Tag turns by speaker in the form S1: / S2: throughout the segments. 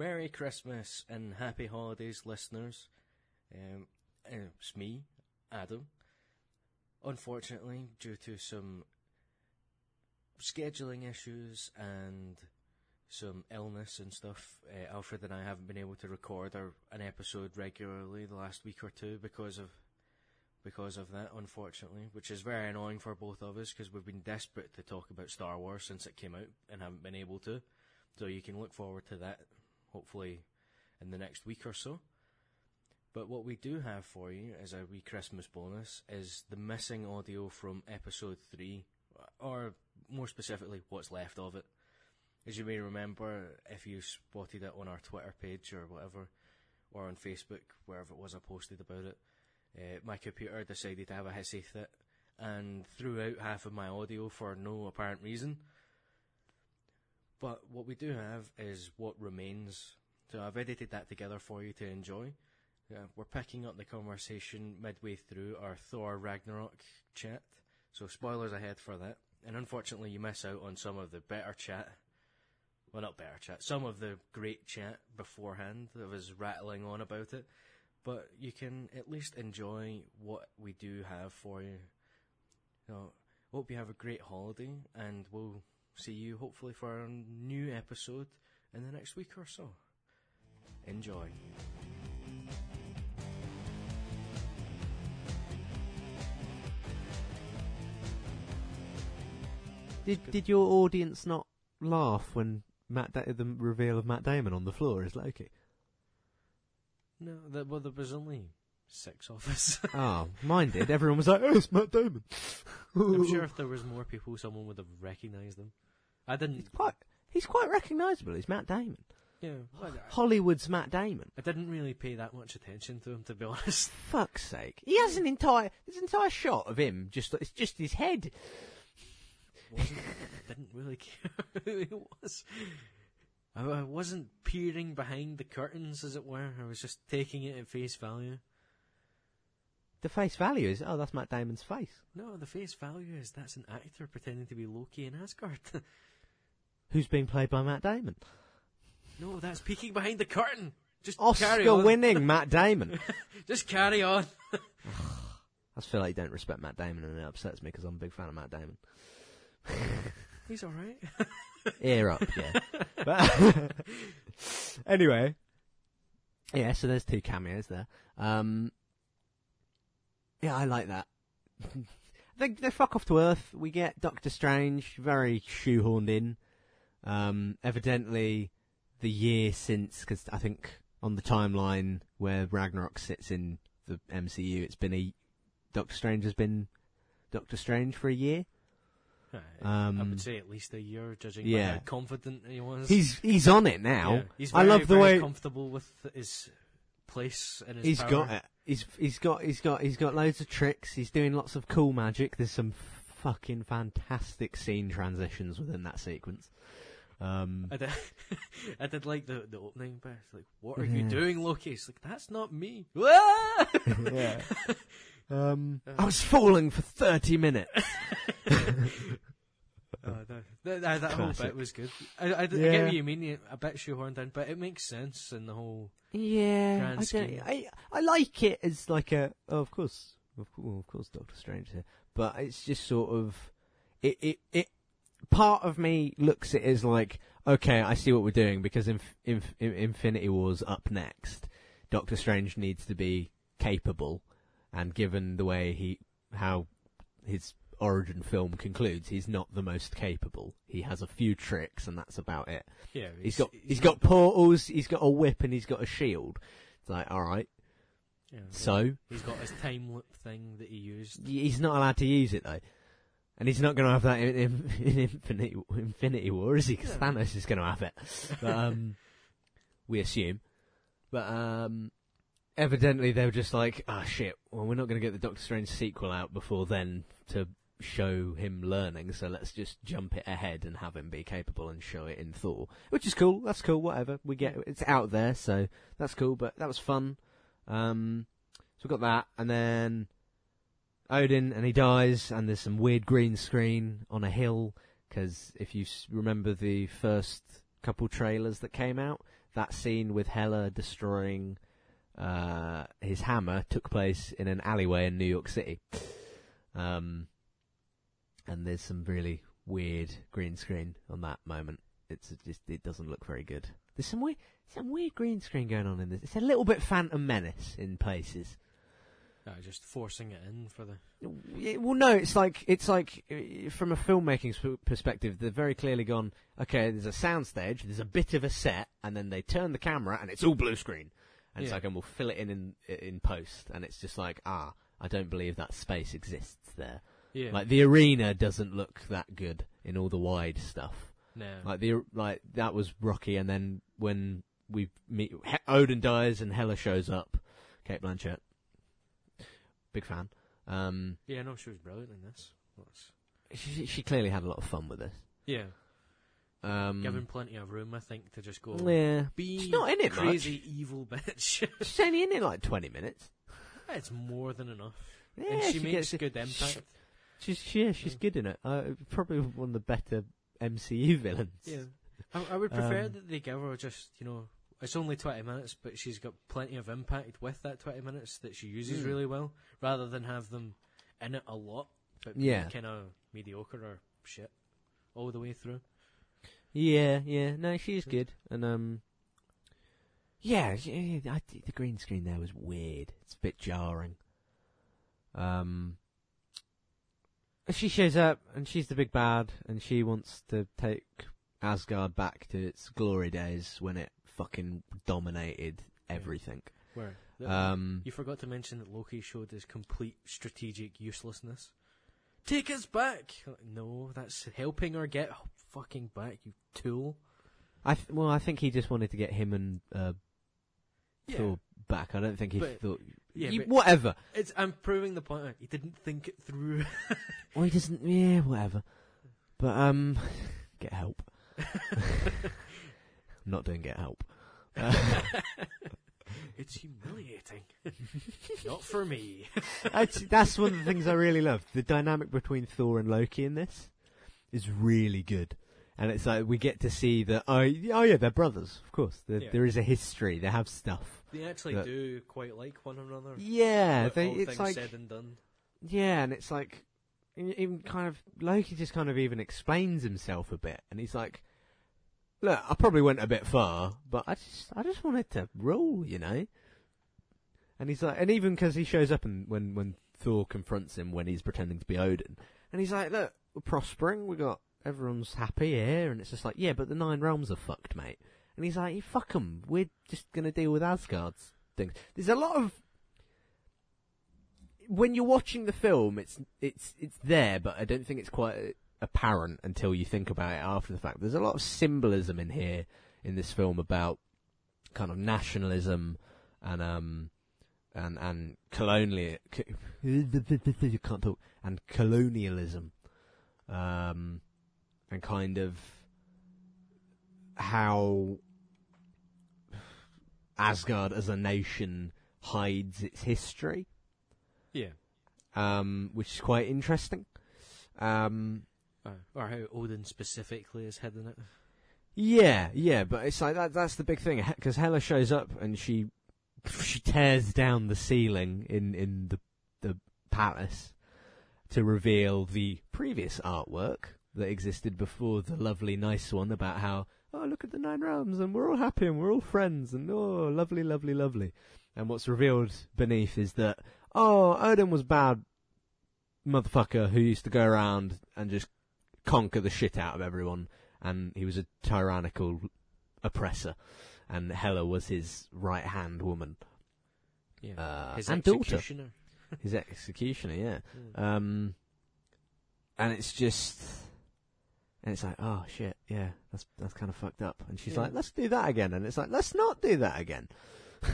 S1: Merry Christmas and Happy Holidays, listeners. Um, it's me, Adam. Unfortunately, due to some scheduling issues and some illness and stuff, uh, Alfred and I haven't been able to record our, an episode regularly the last week or two because of because of that, unfortunately, which is very annoying for both of us because we've been desperate to talk about Star Wars since it came out and haven't been able to. So you can look forward to that, hopefully, in the next week or so. But what we do have for you as a wee Christmas bonus is the missing audio from episode 3, or more specifically, what's left of it. As you may remember, if you spotted it on our Twitter page or whatever, or on Facebook, wherever it was I posted about it, uh, my computer decided to have a hissy fit and threw out half of my audio for no apparent reason. But what we do have is what remains. So I've edited that together for you to enjoy. We're picking up the conversation midway through our Thor Ragnarok chat, so spoilers ahead for that. And unfortunately, you miss out on some of the better chat. Well, not better chat, some of the great chat beforehand that was rattling on about it. But you can at least enjoy what we do have for you. Know, hope you have a great holiday, and we'll see you hopefully for a new episode in the next week or so. Enjoy.
S2: Did did your audience not laugh when Matt da- the reveal of Matt Damon on the floor as Loki?
S1: No, there, well, there was only six of us.
S2: Oh, mine did. Everyone was like, "Oh, it's Matt Damon."
S1: I'm sure if there was more people, someone would have recognised them. I didn't.
S2: quite. He's quite recognisable. He's Matt Damon.
S1: Yeah, well,
S2: Hollywood's Matt Damon.
S1: I didn't really pay that much attention to him, to be honest.
S2: Fuck's sake! He has an entire there's an entire shot of him. Just it's just his head.
S1: Wasn't, didn't really care who he was. I, I wasn't peering behind the curtains, as it were. I was just taking it at face value.
S2: The face value is oh, that's Matt Damon's face.
S1: No, the face value is that's an actor pretending to be Loki in Asgard.
S2: Who's being played by Matt Damon?
S1: no, that's peeking behind the curtain. Just carry
S2: Oscar
S1: on.
S2: winning Matt Damon.
S1: Just carry on.
S2: I just feel like you don't respect Matt Damon and it upsets me because I'm a big fan of Matt Damon.
S1: He's all right.
S2: Ear up, yeah. but anyway, yeah. So there's two cameos there. Um, yeah, I like that. they they fuck off to Earth. We get Doctor Strange, very shoehorned in. Um, evidently, the year since, because I think on the timeline where Ragnarok sits in the MCU, it's been a Doctor Strange has been Doctor Strange for a year.
S1: I
S2: Um,
S1: would say at least a year, judging
S2: yeah.
S1: by how confident he was.
S2: He's he's on it now.
S1: Yeah, he's
S2: I love the
S1: very
S2: way
S1: comfortable with his place and his
S2: he's
S1: power.
S2: got it. He's he's got he's got he's got loads of tricks. He's doing lots of cool magic. There's some fucking fantastic scene transitions within that sequence. Um,
S1: I did, I did like the, the opening bit. It's like, what are you doing, Loki? It's like, that's not me.
S2: Yeah. Um, I was falling for thirty minutes.
S1: Uh, that, that, that, that whole bit was good. I, I, I get what you mean, a bit shoehorned in, but it makes sense in the whole.
S2: Yeah, I, don't, I I like it as like a oh, of course of course, of course Doctor Strange here, but it's just sort of it it it part of me looks at it as like okay I see what we're doing because Inf- Inf- In- Infinity War's up next. Doctor Strange needs to be capable, and given the way he how his origin film concludes, he's not the most capable. He has a few tricks, and that's about it.
S1: Yeah,
S2: He's got he's got portals, he's got a whip, and he's got a shield. It's like, all right.
S1: yeah,
S2: So
S1: he's got his time loop thing that he used.
S2: he's not allowed to use it though, and he's not going to have that in, in, in Infinity Infinity War, is he? Because Thanos is going to have it. But um, we assume. But um, evidently they were just like, ah, shit. Well, we're not going to get the Doctor Strange sequel out before then to show him learning, so let's just jump it ahead and have him be capable and show it in Thor, which is cool. That's cool. Whatever we get, it's out there, so that's cool. But that was fun. Um, so we got that, and then Odin, and he dies, and there's some weird green screen on a hill. Because if you s- remember the first couple trailers that came out. That scene with Hela destroying uh, his hammer took place in an alleyway in New York City. Um, and there's some really weird green screen on that moment. It's just it doesn't look very good. There's some weird some weird green screen going on in this. It's a little bit Phantom Menace in places.
S1: Uh, just forcing it in for the.
S2: Well, no, it's like it's like uh, from a filmmaking perspective, they've very clearly gone. Okay, there's a soundstage, there's a bit of a set, and then they turn the camera, and it's all blue screen, and it's
S1: Yeah.
S2: like, and we'll fill it in in in post, and it's just like, ah, I don't believe that space exists there.
S1: Yeah.
S2: Like the arena doesn't look that good in all the wide stuff.
S1: no.
S2: Like the like that was Rocky, and then when we meet Odin dies and Hela shows up, Cate Blanchett, big fan. Um,
S1: yeah, no, she was brilliant in this. That's-
S2: she, she clearly had a lot of fun with this.
S1: Yeah.
S2: Um,
S1: Given plenty of room, I think, to just go.
S2: yeah,
S1: Be
S2: she's not in it
S1: crazy evil bitch.
S2: She's only in it like twenty minutes.
S1: it's more than enough.
S2: Yeah,
S1: and she, makes
S2: gets-
S1: good impact.
S2: She's she, yeah, she's
S1: Yeah.
S2: good in it. Uh, probably one of the better MCU villains.
S1: Yeah. I, I would prefer
S2: Um,
S1: that they give her just, you know, it's only 20 minutes, but she's got plenty of impact with that 20 minutes that she uses
S2: Mm.
S1: really well, rather than have them in it a lot, but
S2: Yeah.
S1: kind of mediocre or shit all the way through.
S2: Yeah, yeah. No, she's good, and um, yeah, she, I, the green screen there was weird. It's a bit jarring. Um, she shows up, and she's the big bad, and she wants to take Asgard back to its glory days when it fucking dominated everything.
S1: Where
S2: Um,
S1: you forgot to mention that Loki showed his complete strategic uselessness. Take us back. No, that's helping her get fucking back. You tool.
S2: I th- well, I think he just wanted to get him and uh,
S1: Yeah,
S2: Thor back. I don't think he
S1: But-
S2: thought.
S1: yeah.
S2: You- whatever.
S1: it's. I'm proving the point. He didn't think it through.
S2: Well, he doesn't. Yeah, whatever. But um, get help. I'm not doing get help.
S1: It's humiliating. Not for me.
S2: actually, that's one of the things I really love. The dynamic between Thor and Loki in this is really good, and it's like we get to see that. Oh, oh yeah, they're brothers. Of course,
S1: Yeah.
S2: there is a history. They have stuff.
S1: They actually
S2: That-
S1: do quite like one another.
S2: Yeah, they,
S1: all
S2: it's like
S1: said and done.
S2: Yeah, and it's like, even kind of Loki just kind of even explains himself a bit, and he's like, "Look, I probably went a bit far, but I just, I just wanted to rule, you know." And he's like, and even because he shows up and when when Thor confronts him when he's pretending to be Odin, and he's like, "Look, we're prospering, we got everyone's happy here," and it's just like, "Yeah, but the nine realms are fucked, mate." And he's like, "You fuck 'em. We're just gonna deal with Asgard's things." There's a lot of when you're watching the film, it's it's it's there, but I don't think it's quite apparent until you think about it after the fact. There's a lot of symbolism in here in this film about kind of nationalism and um and and colonial you can't talk and colonialism um and kind of how Asgard as a nation hides its history
S1: Yeah.
S2: um, which is quite interesting. Um,
S1: Uh, or how Odin specifically is hidden it.
S2: yeah, yeah, but it's like that. That's the big thing because Hela shows up and she she tears down the ceiling in in the the palace to reveal the previous artwork that existed before the lovely nice one about how oh look at the nine realms and we're all happy and we're all friends and oh lovely lovely lovely and what's revealed beneath is that oh Odin was bad motherfucker who used to go around and just conquer the shit out of everyone and he was a tyrannical oppressor and Hela was his right hand woman
S1: Yeah.
S2: uh,
S1: His
S2: and daughter his executioner yeah
S1: Yeah.
S2: um, and it's just, and it's like, oh shit, yeah, that's that's kind of fucked up. And she's
S1: Yeah.
S2: like, let's do that again, and it's like, let's not do that again.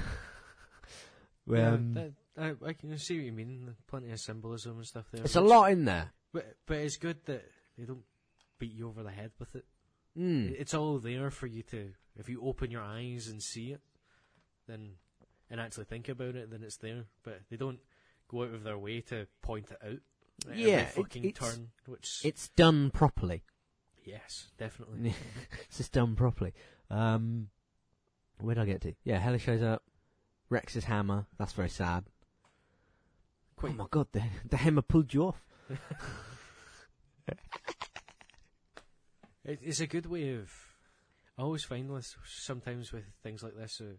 S1: Yeah,
S2: um,
S1: that, I, I can see what you mean. Plenty of symbolism and stuff there.
S2: it's a lot in there.
S1: But but it's good that they don't beat you over the head with it.
S2: Mm.
S1: It's all there for you to. If you open your eyes and see it, then and actually think about it, then it's there. But they don't go out of their way to point it out.
S2: Yeah, it-
S1: fucking
S2: it's-
S1: turn. Which
S2: It's done properly.
S1: Yes, definitely.
S2: it's just done properly. Um, where did I get to? Yeah, Hela shows up. Rex's hammer. That's very sad.
S1: Quite-
S2: Oh my god, the the hammer pulled you off.
S1: It, it's a good way of. I always find this sometimes with things like this, uh,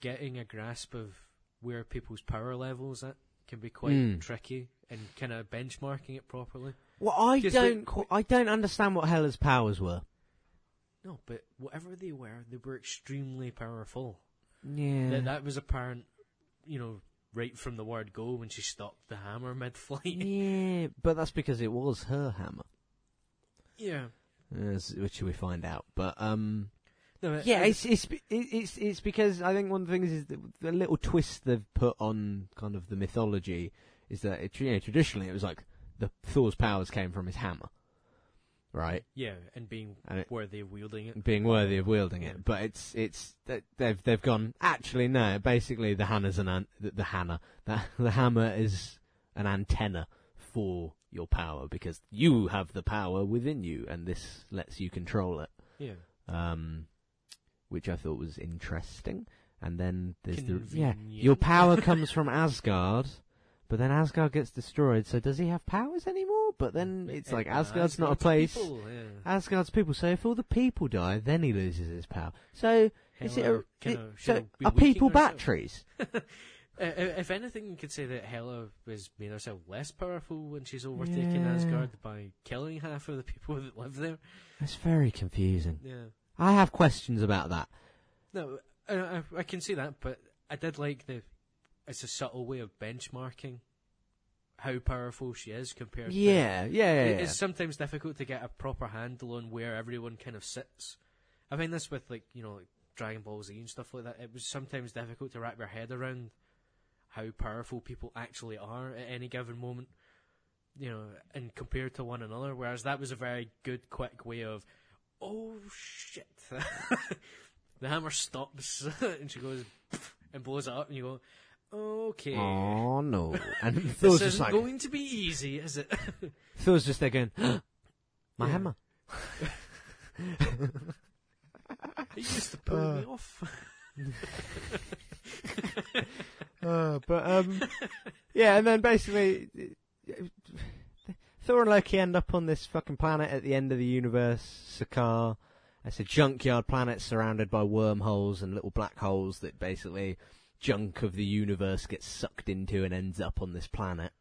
S1: getting a grasp of where people's power levels at can be quite
S2: Mm.
S1: tricky, and kind of benchmarking it properly.
S2: Well, I don't. qu- I don't understand what Hela's powers were.
S1: No, but whatever they were, they were extremely powerful.
S2: Yeah.
S1: That that was apparent, you know, right from the word go when she stopped the hammer mid-flight.
S2: yeah, but that's because it was her hammer,
S1: yeah.
S2: as, which we find out. But um,
S1: No,
S2: yeah, it's it's it's it's because I think one of the things is the little twist they've put on kind of the mythology is that it, you know, traditionally it was like the Thor's powers came from his hammer, right?
S1: yeah, and being
S2: And it-
S1: worthy of wielding it.
S2: being worthy of wielding it. But it's it's that they've they've gone. Actually, no. Basically, the hammer's an an, the, the hammer the, the hammer is an antenna for your power because you have the power within you, and this lets you control it.
S1: Yeah.
S2: Um, which I thought was interesting. And then there's the yeah, your power comes from Asgard. But then Asgard gets destroyed, so does he have powers anymore? But then it's like
S1: Uh,
S2: Asgard's not a place.
S1: people, yeah.
S2: Asgard's people. So if all the people die, then he loses his power. So is it? A, it-
S1: should
S2: so are people batteries?
S1: Uh, if anything, you could say that Hela has made herself less powerful when she's overtaken
S2: Yeah.
S1: Asgard by killing half of the people that live there.
S2: It's very confusing.
S1: Yeah.
S2: I have questions about that.
S1: No, I, I, I can see that, but I did like the. It's a subtle way of benchmarking how powerful she is compared. to...
S2: Yeah, yeah, yeah. Yeah.
S1: It's sometimes difficult to get a proper handle on where everyone kind of sits. I find this with like you know like Dragon Ball Z and stuff like that. It was sometimes difficult to wrap your head around how powerful people actually are at any given moment. You know, and compared to one another. Whereas that was a very good, quick way of, oh shit, the hammer stops and she goes and blows it up, and you go, okay.
S2: Oh no! And
S1: This
S2: Thor's
S1: isn't
S2: like
S1: going to be easy, is it?
S2: Thor's just there going, my hammer.
S1: It used to pull
S2: Uh.
S1: me off.
S2: Uh, but um, yeah, and then basically, Thor and Loki end up on this fucking planet at the end of the universe, Sakaar. It's a junkyard planet surrounded by wormholes and little black holes that basically junk of the universe gets sucked into and ends up on this planet.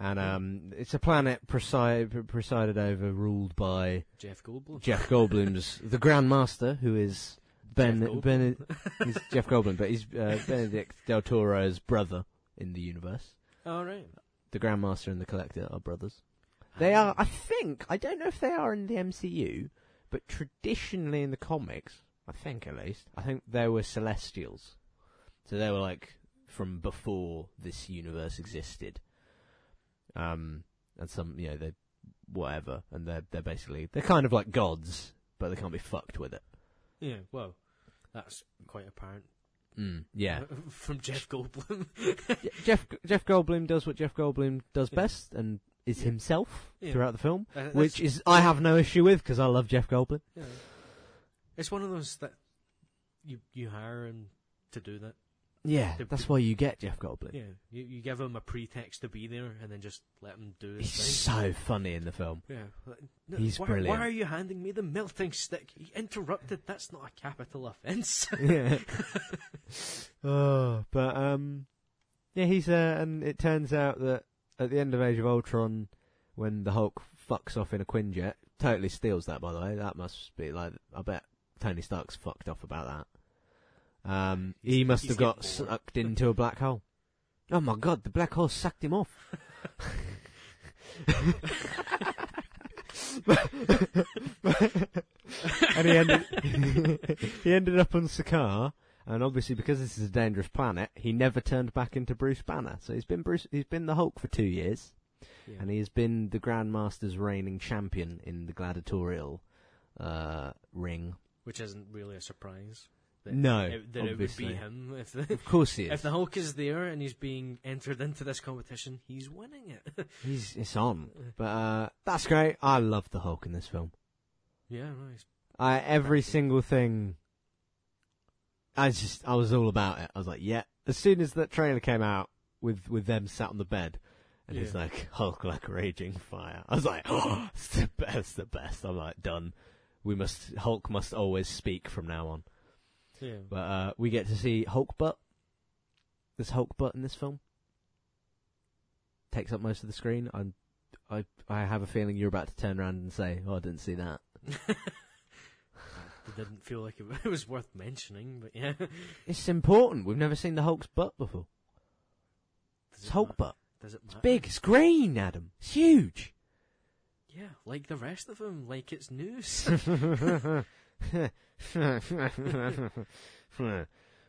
S2: And um, it's a planet preside, presided over, ruled by
S1: Jeff Goldblum.
S2: Jeff Goldblum's the Grandmaster, who is Ben
S1: Jeff Goldblum.
S2: Ben. He's Jeff Goldblum, but he's uh, Benicio Del Toro's brother in the universe.
S1: All right.
S2: The Grandmaster and the Collector are brothers. They are, I think, I don't know if they are in the MCU, but traditionally in the comics, I think at least, I think they were Celestials. So they were like from before this universe existed. Um, and some, you know, they, whatever, and they're, they're basically, they're kind of like gods, but they can't be fucked with it.
S1: Yeah. Well, that's quite apparent.
S2: Mm, yeah.
S1: From Jeff Goldblum.
S2: Jeff Jeff Goldblum does what Jeff Goldblum does
S1: Yeah.
S2: best and is
S1: Yeah.
S2: himself
S1: Yeah.
S2: throughout the film,
S1: Uh,
S2: which is I have no issue with because I love Jeff Goldblum.
S1: yeah. It's one of those that you you hire him to do that.
S2: Yeah,
S1: The-
S2: that's why you get Jeff Goldblum.
S1: Yeah. You you give him a pretext to be there, and then just let him do his
S2: He's
S1: thing.
S2: so funny in the film.
S1: Yeah. No,
S2: He's
S1: why,
S2: brilliant.
S1: Why are you handing me the melting stick? He interrupted. That's not a capital offence.
S2: yeah. oh, but um, yeah, he's uh, and it turns out that at the end of Age of Ultron, when the Hulk fucks off in a Quinjet, totally steals that. By the way, that must be like I bet Tony Stark's fucked off about that. Um, he must
S1: he's
S2: have got sucked into a black hole. Oh my god, the black hole sucked him off. and he ended he ended up on Sakaar, and obviously because this is a dangerous planet, he never turned back into Bruce Banner. So he's been Bruce, he's been the Hulk for two years,
S1: Yeah.
S2: and he has been the Grandmaster's reigning champion in the gladiatorial uh, ring.
S1: Which isn't really a surprise. That
S2: No,
S1: it, that it would
S2: obviously.
S1: be him if the
S2: Of course he is.
S1: if the Hulk is there and he's being entered into this competition, he's winning it.
S2: He's it's on, but uh, that's great. I love the Hulk in this film.
S1: Yeah, nice.
S2: I every single thing. I just I was all about it. I was like, yeah. As soon as that trailer came out with with them sat on the bed, and
S1: Yeah.
S2: like Hulk like raging fire. I was like, oh, it's the best, the best. I'm like, done. We must Hulk must always speak from now on.
S1: Yeah.
S2: But uh, we get to see Hulk butt. This Hulk butt in this film. Takes up most of the screen. I'm, I I have a feeling you're about to turn around and say, "Oh, I didn't see that."
S1: It didn't feel like it, was worth mentioning, but yeah.
S2: It's important. We've never seen the Hulk's butt before.
S1: Does
S2: It's
S1: it
S2: Hulk
S1: ma-
S2: butt.
S1: Does it matter?
S2: It's big. It's green, Adam. It's huge.
S1: Yeah, like the rest of them, like it's news.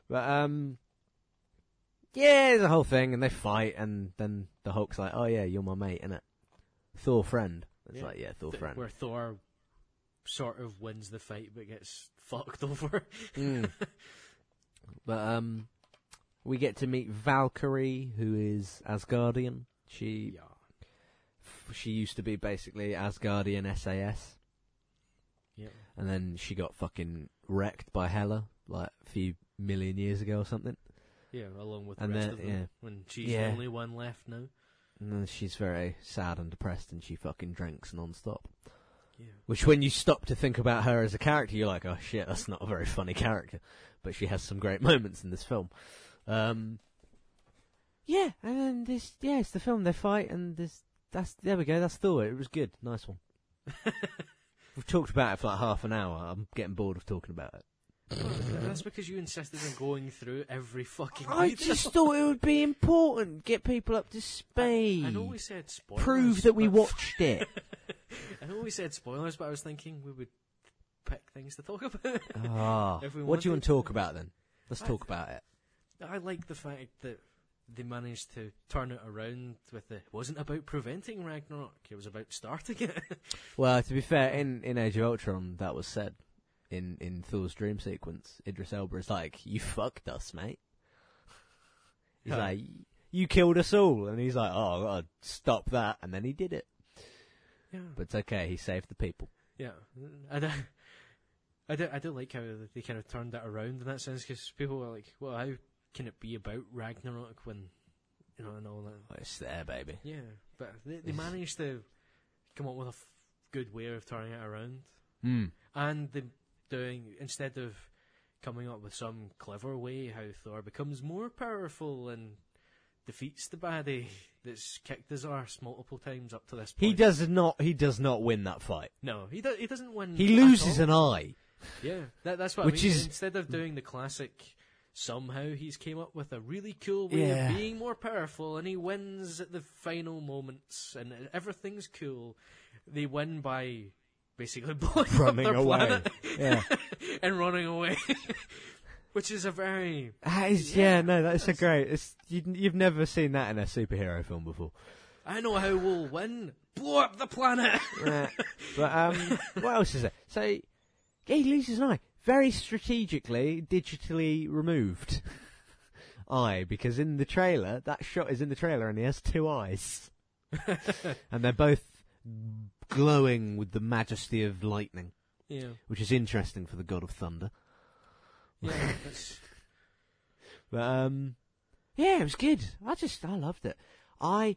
S2: but um, yeah, there's a whole thing, and they fight, and then the Hulk's like, "Oh yeah, you're my mate, innit? Thor friend." It's
S1: Yeah.
S2: like, "Yeah, Thor
S1: Th-
S2: friend."
S1: Where Thor sort of wins the fight but gets fucked over.
S2: Mm. but um, we get to meet Valkyrie, who is Asgardian. She
S1: yeah.
S2: she used to be basically Asgardian SAS,
S1: Yeah.
S2: and then she got fucking wrecked by Hela like a few million years ago or something.
S1: Yeah, along with the
S2: And
S1: rest
S2: then-
S1: of them.
S2: yeah.
S1: When she's
S2: Yeah.
S1: the only one left now.
S2: And then she's very sad and depressed, and she fucking drinks non-stop.
S1: Yeah.
S2: Which, when you stop to think about her as a character, you're like, oh shit, that's not a very funny character. But she has some great moments in this film. Um, yeah, and then this, yeah, it's the film. They fight, and this, that's there we go. That's Thor. It was good, nice one. We've talked about it for like half an hour. I'm getting bored of talking about it.
S1: That's because you insisted on going through every fucking
S2: I
S1: detail.
S2: just thought it would be important. Get people up to speed.
S1: I know we said spoilers.
S2: Prove that we
S1: but-
S2: watched it.
S1: I know we said spoilers, but I was thinking we would pick things to talk about.
S2: Ah,
S1: If we
S2: what do you
S1: wanted
S2: want to talk about then? Let's
S1: I
S2: talk about it.
S1: I like the fact that they managed to turn it around with the it wasn't about preventing Ragnarok, it was about starting it.
S2: Well, to be fair, in, in Age of Ultron, that was said in, in Thor's dream sequence. Idris Elba is like, "You fucked us, mate." He's
S1: Huh.
S2: like, "You killed us all," and he's like, "Oh, I gotta stop that," and then he did it.
S1: yeah.
S2: But it's okay. He saved the people.
S1: Yeah, I don't, I don't, I don't like how they kind of turned that around in that sense because people were like, "Well, how can it be about Ragnarok when, you know, and all that?"
S2: Oh, it's there, baby.
S1: Yeah, but they, they managed to come up with a f- good way of turning it around,
S2: Hmm.
S1: and they doing instead of coming up with some clever way how Thor becomes more powerful and defeats the baddie that's kicked his arse multiple times up to this point.
S2: He does not. He does not win that fight.
S1: No, he do, he doesn't win.
S2: He loses an eye.
S1: Yeah, that, that's what
S2: Which
S1: I mean.
S2: is-
S1: Instead of doing the classic, somehow he's came up with a really cool way
S2: Yeah.
S1: of being more powerful, and he wins at the final moments, and everything's cool. They win by basically blowing
S2: Running
S1: up their
S2: away.
S1: planet
S2: Yeah.
S1: and running away, which is a very
S2: is, yeah, no, that's a great. It's, you, you've never seen that in a superhero film before.
S1: I know how we'll win. Blow up the planet.
S2: Yeah. but um, what else is there? So, yeah, he loses an eye. Very strategically, digitally removed eye, because in the trailer, that shot is in the trailer, and he has two eyes, and they're both glowing with the majesty of lightning,
S1: yeah,
S2: which is interesting for the god of thunder.
S1: yeah. That's,
S2: But um, yeah, it was good. I just I loved it. I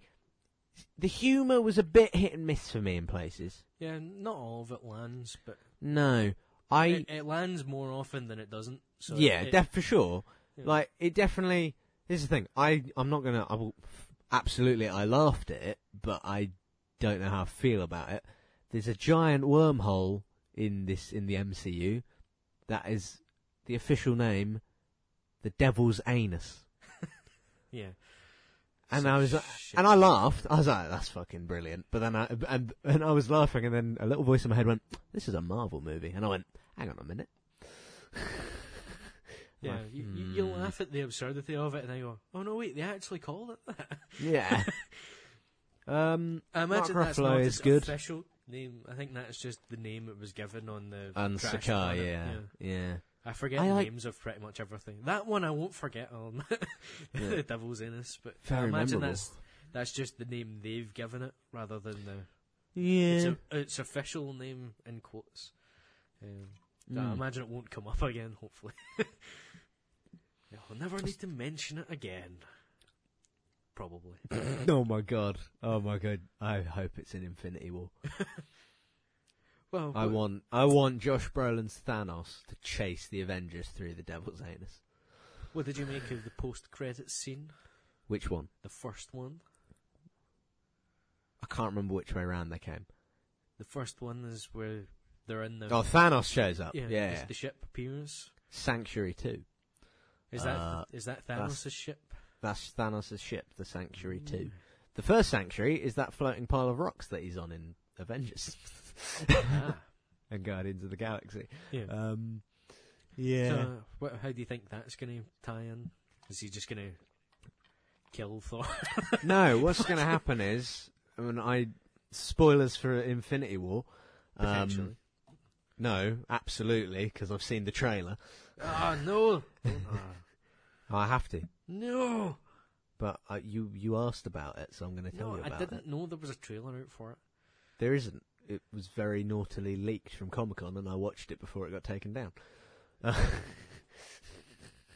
S2: the humour was a bit hit and miss for me in places.
S1: yeah, not all of it lands, but
S2: No, I
S1: it, it lands more often than it doesn't. So
S2: yeah,
S1: it,
S2: def- for sure. Like it definitely. Is the thing. I I'm not gonna. I will absolutely. I laughed at it, but I don't know how I feel about it. There's a giant wormhole in this in the MCU. That is the official name, the Devil's Anus.
S1: yeah.
S2: And
S1: Some
S2: I was,
S1: shit.
S2: and I laughed. I was like, "That's fucking brilliant." But then I, and and I was laughing, and then a little voice in my head went, "This is a Marvel movie," and I went, "Hang on a minute."
S1: Yeah,
S2: Like,
S1: you, you, you
S2: hmm.
S1: laugh at the absurdity of it, and I go, "Oh no, wait, they actually called it that."
S2: Yeah. um,
S1: I imagine
S2: Mark
S1: that's
S2: Ruffalo
S1: not
S2: is good.
S1: official name. I think that's just the name it was given on the
S2: and Sakaar,
S1: Planet,
S2: yeah, yeah.
S1: I forget
S2: I
S1: the
S2: like-
S1: names of pretty much everything. That one I won't forget. On
S2: Yeah.
S1: the Devil's Anus, but I imagine
S2: memorable.
S1: that's that's just the name they've given it rather than the
S2: Yeah.
S1: its, a, its official name in quotes. Um,
S2: Hmm.
S1: I imagine it won't come up again. Hopefully, yeah, I'll never need to mention it again. Probably.
S2: oh my god! Oh my god! I hope it's in Infinity War.
S1: Well,
S2: I want, I want Josh Brolin's Thanos to chase the Avengers through the Devil's Anus.
S1: What did you make of the post-credits scene?
S2: Which one?
S1: The first one.
S2: I can't remember which way around they came.
S1: The first one is where they're in the
S2: Oh, Thanos shows up.
S1: yeah,
S2: Yeah,
S1: the- ship appears.
S2: Sanctuary Two.
S1: Is that
S2: Uh,
S1: is that Thanos' ship?
S2: That's Thanos' ship, the Sanctuary Two. The first Sanctuary is that floating pile of rocks that he's on in Avengers
S1: ah,
S2: and Guardians of the Galaxy.
S1: yeah.
S2: Um, yeah.
S1: So, what, how do you think that's going to tie in? Is he just going to kill Thor?
S2: no, what's going to happen is, I mean, I spoilers for Infinity War. Um,
S1: Potentially.
S2: no, absolutely, because I've seen the trailer.
S1: Ah no! Ah,
S2: I have to,
S1: no!
S2: but uh, you you asked about it, so I'm going to tell
S1: No,
S2: you about it.
S1: I didn't
S2: it.
S1: know there was a trailer out for it.
S2: There isn't. It was very naughtily leaked from Comic Con, and I watched it before it got taken down.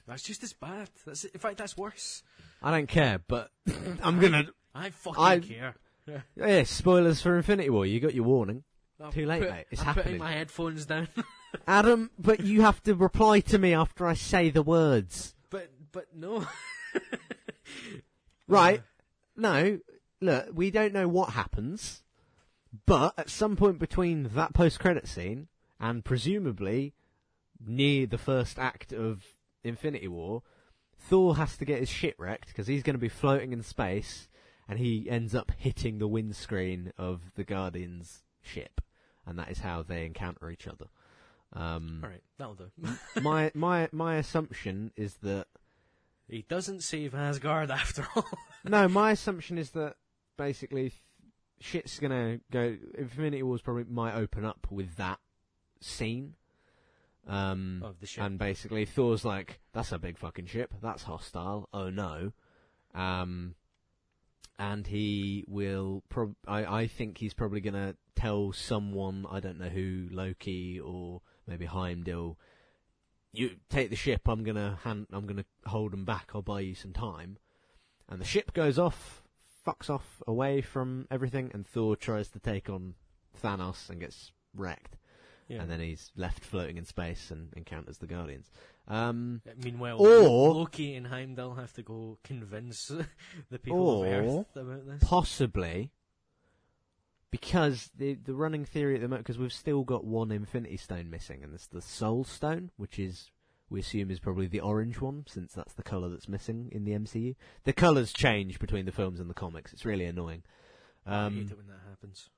S1: That's just as bad. That's in fact that's worse.
S2: I don't care, but I'm gonna.
S1: I fucking
S2: I-
S1: care.
S2: Yeah, spoilers for Infinity War. You got your warning,
S1: I'm
S2: Too late,
S1: put-
S2: mate. It's
S1: I'm
S2: happening.
S1: putting my headphones down.
S2: Adam. But you have to reply to me after I say the words.
S1: but but no.
S2: Right. No, look, we don't know what happens, but at some point between that post-credit scene and presumably near the first act of Infinity War, Thor has to get his shit wrecked because he's going to be floating in space, and he ends up hitting the windscreen of the Guardians' ship, and that is how they encounter each other. Um,
S1: All right, that'll do.
S2: my my my assumption is that
S1: He doesn't save Asgard after all.
S2: No, my assumption is that basically shit's gonna go. Infinity Wars probably might open up with that scene. Um,
S1: of the ship.
S2: and basically Thor's like, "That's a big fucking ship. That's hostile. Oh no." Um, and he will. Prob- I I think he's probably gonna tell someone I don't know who, Loki or maybe Heimdall. You take the ship. I'm gonna hand. I'm gonna hold them back. I'll buy you some time. And the ship goes off, fucks off away from everything, and Thor tries to take on Thanos and gets wrecked.
S1: yeah.
S2: And then he's left floating in space and encounters the Guardians. Um,
S1: Meanwhile,
S2: Or-
S1: Loki and Heimdall have to go convince the people of Earth about this.
S2: possibly because the the running theory at the moment because we've still got one Infinity Stone missing, and it's the Soul Stone, which is we assume is probably the orange one, since that's the color that's missing in the MCU. The colors change between the films and the comics. It's really annoying.
S1: I
S2: Um,
S1: hate it when that happens.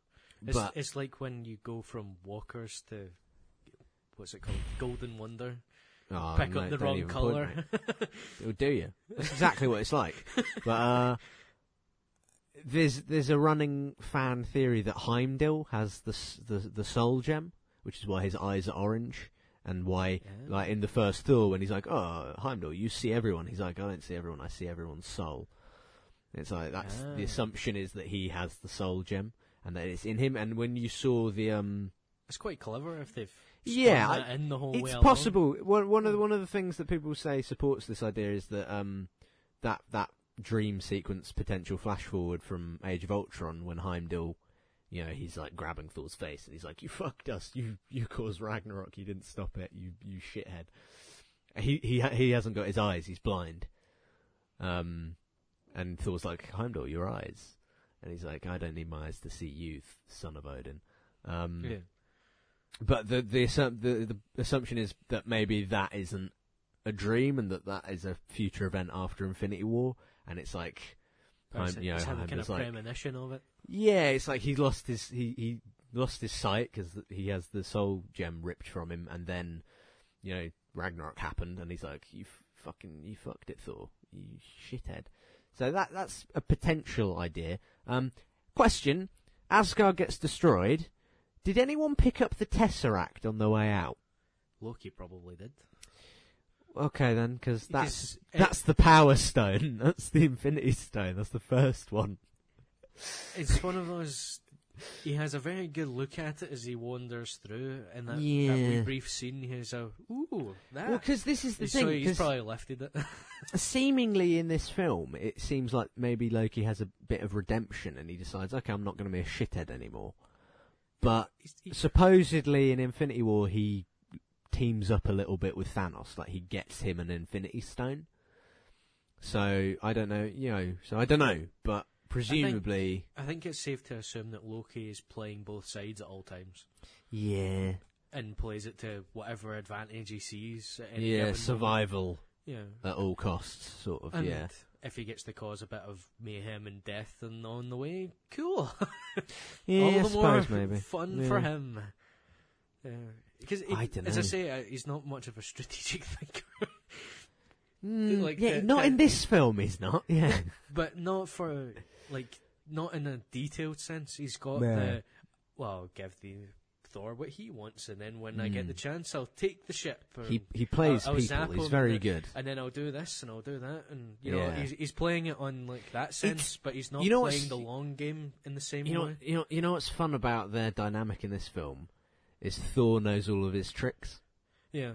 S1: It's,
S2: but
S1: it's like when you go from Walkers to what's it called, Golden Wonder.
S2: oh,
S1: pick
S2: mate,
S1: up the wrong color.
S2: mate. It would do you. That's exactly what it's like. But uh, there's there's a running fan theory that Heimdall has the the the soul gem, which is why his eyes are orange, and why like in the first Thor when he's like, "Oh, Heimdall, you see everyone." He's like, "I don't see everyone. I see everyone's soul." It's like that's the
S1: Ah.
S2: assumption is that he has the soul gem and that it's in him. And when you saw the um
S1: It's quite clever if they've
S2: Yeah,
S1: that in the whole
S2: it's
S1: along.
S2: possible. One, one of the, one of the things that people say supports this idea is that um, that that dream sequence potential flash forward from Age of Ultron when Heimdall, you know, he's like grabbing Thor's face and he's like, "You fucked us. You you caused Ragnarok. You didn't stop it. You you shithead." He he he hasn't got his eyes. He's blind. Um, and Thor's like, "Heimdall, your eyes." And he's like, "I don't need my eyes to see you, son of Odin." Um,
S1: Yeah.
S2: but the the, the the assumption is that maybe that isn't a dream and that that is a future event after Infinity War, and it's like, Heim- you know,
S1: it's had a kind
S2: like,
S1: premonition of it.
S2: Yeah, it's like he lost his he he lost his sight because he has the soul gem ripped from him, and then you know Ragnarok happened, and he's like, you fucking you fucked it, Thor, you shithead. So that that's a potential idea. Um, question: Asgard gets destroyed. Did anyone pick up the Tesseract on the way out?
S1: Loki probably did.
S2: Okay then, because that's that's the Power Stone. That's the Infinity Stone. That's the first one.
S1: It's one of those he has a very good look at it as he wanders through, and that, that wee brief scene, he's a ooh that.
S2: Well, because this is the
S1: so
S2: thing.
S1: he's probably lifted it.
S2: seemingly in this film, it seems like maybe Loki has a bit of redemption, and he decides, okay, I'm not going to be a shithead anymore. But
S1: he-
S2: supposedly in Infinity War, he teams up a little bit with Thanos. Like he gets him an Infinity Stone. So I don't know, you know. So I don't know, but presumably,
S1: I think it's safe to assume that Loki is playing both sides at all times.
S2: yeah,
S1: And plays it to whatever advantage he sees. At any
S2: yeah, survival
S1: moment. Yeah.
S2: at all costs, sort of.
S1: And
S2: yeah,
S1: if he gets to cause a bit of mayhem and death and on the way, cool.
S2: yeah,
S1: All
S2: I
S1: the
S2: suppose
S1: more
S2: maybe.
S1: fun
S2: Yeah.
S1: for him. Because
S2: I
S1: as I say, uh, he's not much of a strategic thinker,
S2: Mm,
S1: like
S2: yeah,
S1: the-
S2: not
S1: the-
S2: in this film. He's not. Yeah,
S1: but not for like not in a detailed sense. He's got the well, I'll give the Thor what he wants, and then when I get
S2: Mm.
S1: the chance, I'll take the ship.
S2: he he plays
S1: I'll- I'll
S2: people. He's very
S1: and-
S2: good.
S1: and then I'll do this and I'll do that, and you know he's he's playing it on like that sense, but he's not
S2: you know
S1: playing the long game in the same
S2: You know,
S1: way.
S2: you know, you know what's fun about their dynamic in this film is Thor knows all of his tricks,
S1: Yeah,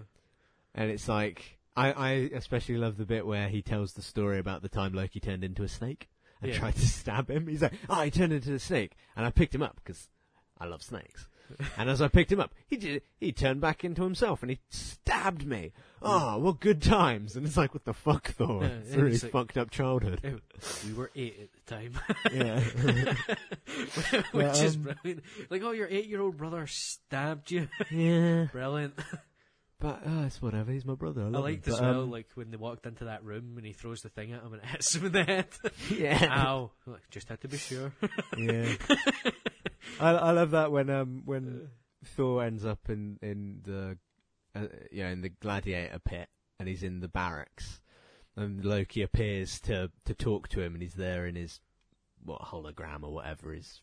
S2: and it's like I, I especially love the bit where he tells the story about the time Loki turned into a snake and
S1: Yeah.
S2: tried to stab him. He's like, "Oh, he turned into a snake, and I picked him up because I love snakes." and as I picked him up, he did, he turned back into himself and he stabbed me. Oh, what good times! And it's like, what the fuck, Thor?
S1: Yeah,
S2: it's a really
S1: like-
S2: fucked up childhood.
S1: we were eight at the time,
S2: yeah.
S1: which
S2: But,
S1: is
S2: um,
S1: brilliant. Like, oh, your eight-year-old brother stabbed you.
S2: yeah.
S1: brilliant.
S2: But uh, it's whatever. He's my brother. I,
S1: I
S2: love
S1: liked
S2: him. But,
S1: well,
S2: um,
S1: like when they walked into that room and he throws the thing at him and it hits him in the head.
S2: yeah,
S1: Ow! Like, just had to be sure.
S2: yeah. I I love that when um when Thor ends up in in the uh, you know in the gladiator pit and he's in the barracks and Loki appears to to talk to him and he's there in his what hologram or whatever his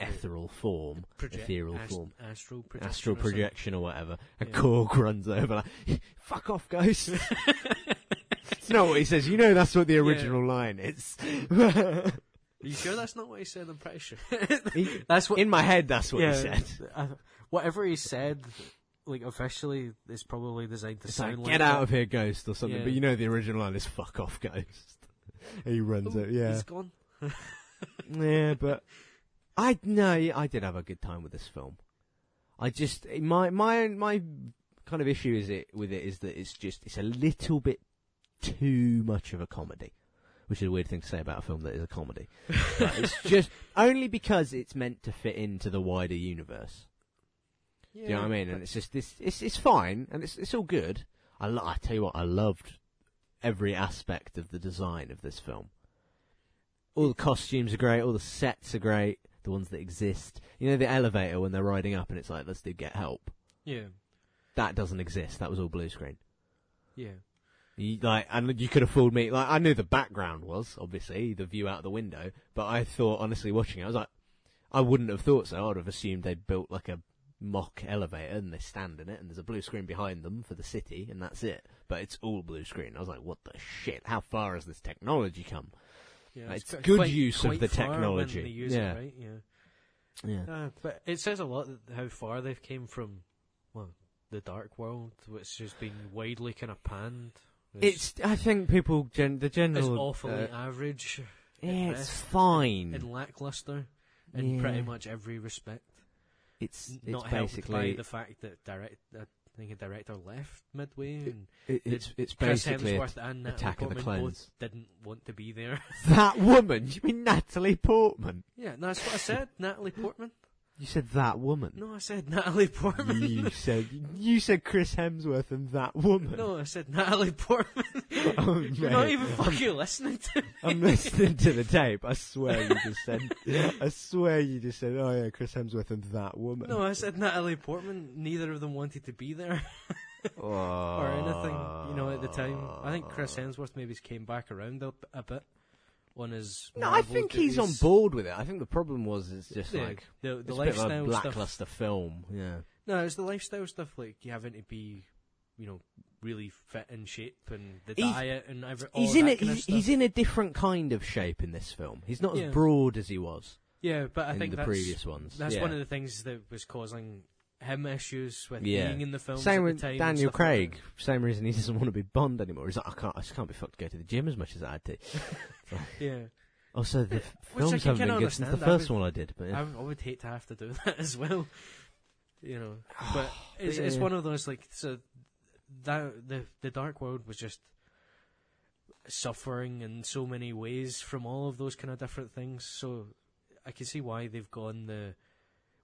S2: ethereal form
S1: Project-
S2: ethereal
S1: ast-
S2: form
S1: astral projection.
S2: astral
S1: or
S2: projection or whatever and
S1: Yeah.
S2: Korg runs over like fuck off ghost it's not what he says you know that's what the
S1: Yeah.
S2: original line is
S1: Are you sure that's not what he said? I'm pretty sure. That's what
S2: in my head that's what
S1: yeah,
S2: he said
S1: uh, whatever he said, like officially, is probably designed to
S2: It's
S1: sound
S2: like,
S1: like
S2: get out
S1: that.
S2: of here, ghost, or something.
S1: Yeah.
S2: But you know the original line is "fuck off, ghost." he runs
S1: Oh,
S2: it, yeah,
S1: He's gone.
S2: yeah. But I no, I did have a good time with this film. I just my my my kind of issue is it with it is that it's just it's a little bit too much of a comedy, which is a weird thing to say about a film that is a comedy. but it's just only because it's meant to fit into the wider universe.
S1: Yeah,
S2: Do you know what I mean? And it's just this. It's it's fine, and it's it's all good. I lo- I tell you what, I loved every aspect of the design of this film. All the costumes are great. All the sets are great. The ones that exist. You know the elevator when they're riding up, and it's like, let's do get help.
S1: yeah,
S2: That doesn't exist. That was all blue screen.
S1: yeah.
S2: You, like, and you could have fooled me. Like, I knew the background was obviously the view out of the window, but I thought, honestly, watching it, I was like, I wouldn't have thought so. I'd have assumed they'd built like a mock elevator and they stand in it, and there's a blue screen behind them for the city, and that's it. But it's all blue screen. I was like, what the shit? How far has this technology come?
S1: Yeah
S2: It's
S1: quite-
S2: good
S1: quite-
S2: use of the technology. Yeah.
S1: it right, yeah.
S2: Yeah.
S1: Uh, but it says a lot how far they've came from, well, the dark world, which has been widely kind of panned. as-
S2: It's. I think people, gen- the general.
S1: awfully
S2: uh,
S1: average
S2: yeah, it's
S1: best.
S2: fine.
S1: and lackluster in pretty much every respect.
S2: It's it's
S1: Not helped by the fact that direct, I think a director left midway, and
S2: it, it's it's
S1: Chris
S2: basically
S1: Hemsworth and Natalie
S2: Attack of the
S1: Portman both
S2: Clones.
S1: didn't want to be there.
S2: that woman. You mean Natalie Portman?
S1: yeah, that's what I said. Natalie Portman.
S2: You said that woman.
S1: No, I said Natalie Portman.
S2: You said you said Chris Hemsworth and that woman.
S1: no, I said Natalie Portman.
S2: Oh,
S1: You're not even fucking listening to me.
S2: I'm listening to the tape. I swear you just said. I swear you just said. Oh yeah, Chris Hemsworth and that woman.
S1: No, I said Natalie Portman. Neither of them wanted to be there or anything, you know, at the time. I think Chris Hemsworth maybe came back around a, a bit on his.
S2: No, I think he's on board with it. I think the problem was it's just
S1: Yeah,
S2: like
S1: the the
S2: of a
S1: lifestyle stuff.
S2: film. Yeah.
S1: No, it's the lifestyle stuff like you having to be, you know, really fit in shape and the
S2: He's-
S1: diet and every.
S2: He's in a he's, he's in a different kind of shape in this film. He's not as broad as he was.
S1: Yeah, but I
S2: in
S1: think
S2: the
S1: that's,
S2: previous ones.
S1: that's
S2: yeah.
S1: one of the things that was causing him issues with
S2: Yeah.
S1: being in the film.
S2: Same with Daniel Craig. Same reason he doesn't want to be Bond anymore. He's like, I can't, I just can't be fucked to go to the gym as much as I had to.
S1: Yeah,
S2: Also, the f-
S1: Which I
S2: films
S1: can
S2: haven't been good since the
S1: understand. I
S2: first
S1: would-
S2: one I did. But
S1: I, I would hate to have to do that as well. You know, but it's it's
S2: yeah.
S1: one of those like so that the the Dark World was just suffering in so many ways from all of those kind of different things. So I can see why they've gone the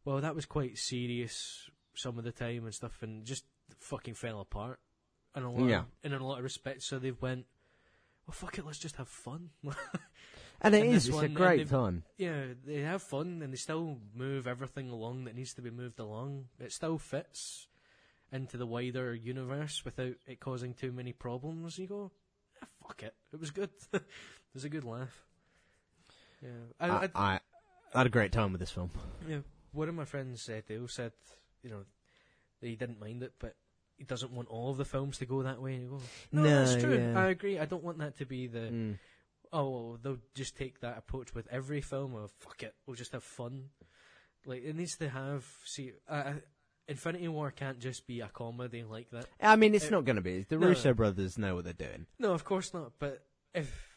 S1: well. That was quite serious some of the time and stuff, and just fucking fell apart in a lot
S2: Yeah.
S1: of, in a lot of respects. So they've went. Well, fuck it. Let's just have fun.
S2: and it
S1: and
S2: is. It's
S1: one,
S2: a great time.
S1: yeah, they have fun and they still move everything along that needs to be moved along. It still fits into the wider universe without it causing too many problems. You go, ah, fuck it. It was good. it was a good laugh. Yeah, I,
S2: I,
S1: I,
S2: I had a great time with this film.
S1: yeah. One of my friends said they all said, you know, that he didn't mind it, but he doesn't want all of the films to go that way. And you go, no, that's true.
S2: yeah.
S1: I agree. I don't want that to be the
S2: Mm.
S1: oh, well, they'll just take that approach with every film. Of fuck it, we'll just have fun. Like it needs to have. See, uh, Infinity War can't just be a comedy like that.
S2: I mean, it's
S1: Uh,
S2: not going to be. The
S1: no.
S2: Russo brothers know what they're doing.
S1: No, of course not. But if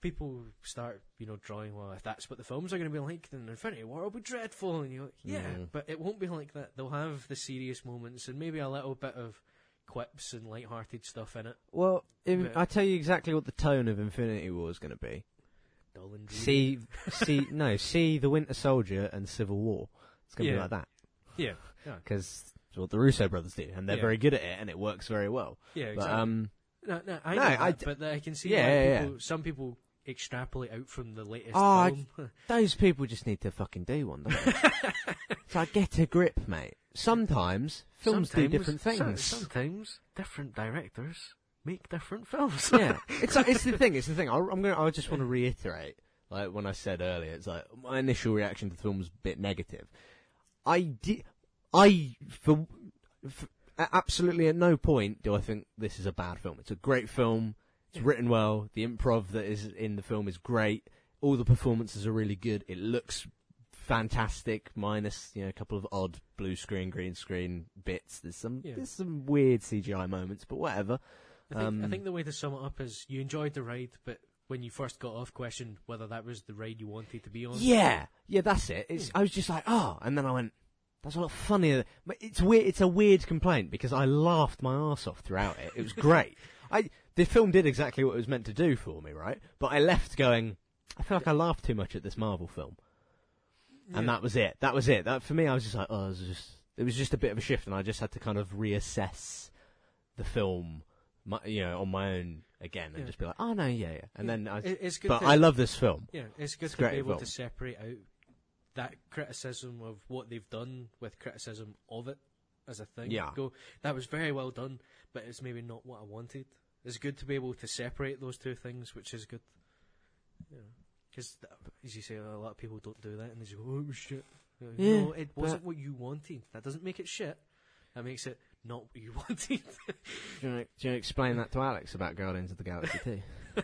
S1: people start, you know, drawing, well, if that's what the films are going to be like, then Infinity War will be dreadful. And you're like, yeah,
S2: Mm.
S1: but it won't be like that. They'll have the serious moments and maybe a little bit of quips and light-hearted stuff in it.
S2: Well, in, I tell you exactly what the tone of Infinity War is going to be.
S1: Dull and.
S2: See, see, no, see the Winter Soldier and Civil War. It's going to
S1: Yeah.
S2: be like that
S1: yeah, yeah,
S2: because what the Russo brothers do, and they're
S1: Yeah.
S2: very good at it, and it works very well.
S1: yeah.
S2: But
S1: Exactly.
S2: um,
S1: No, no, I
S2: No, I
S1: that,
S2: d-
S1: but I can see
S2: Yeah, yeah, yeah.
S1: people, some people extrapolate out from the latest
S2: Oh, I-
S1: film.
S2: those people just need to fucking do one. Don't they? it's like get a grip, mate. Sometimes films do
S1: Sometimes-
S2: different
S1: so-
S2: things.
S1: sometimes different directors make different films.
S2: yeah, it's it's the thing. It's the thing. I, I'm gonna. I just want to reiterate, like when I said earlier, it's like my initial reaction to the film was a bit negative. I did. I for, for absolutely at no point do I think this is a bad film. It's a great film. It's written well. The improv that is in the film is great. All the performances are really good. It looks fantastic, minus you know a couple of odd blue screen, green screen bits. There's some
S1: Yeah.
S2: there's some weird CGI moments, but whatever.
S1: I think, I
S2: Um,
S1: think the way to sum it up is you enjoyed the ride, but when you first got off, questioned whether that was the ride you wanted to be on.
S2: Yeah, yeah, that's it. It's, I was just like, oh, and then I went, that's a lot funnier. But it's weird. It's a weird complaint because I laughed my ass off throughout it. It was great. I the film did exactly what it was meant to do for me, right? But I left going, I feel like I laughed too much at this Marvel film, and
S1: Yeah.
S2: that was it. That was it. That for me, I was just like, oh, it was just it was just a bit of a shift, and I just had to kind of reassess the film, my, you know, on my own again, and
S1: Yeah.
S2: just be like, oh no, yeah, yeah. And then I,
S1: It- it's good.
S2: but I love this film.
S1: Yeah, it's good
S2: It's a
S1: to be
S2: great
S1: able
S2: film.
S1: to separate out that criticism of what they've done with criticism of it as a thing.
S2: Yeah.
S1: Go, that was very well done, but it's maybe not what I wanted. It's good to be able to separate those two things, which is good. Because, as you say, a lot of people don't do that, and they just go, oh, shit. You know,
S2: Yeah,
S1: no, it wasn't what you wanted. That doesn't make it shit. That makes it not what you wanted.
S2: Do you, want to, do you want to explain that to Alex about Guardians of the Galaxy 2?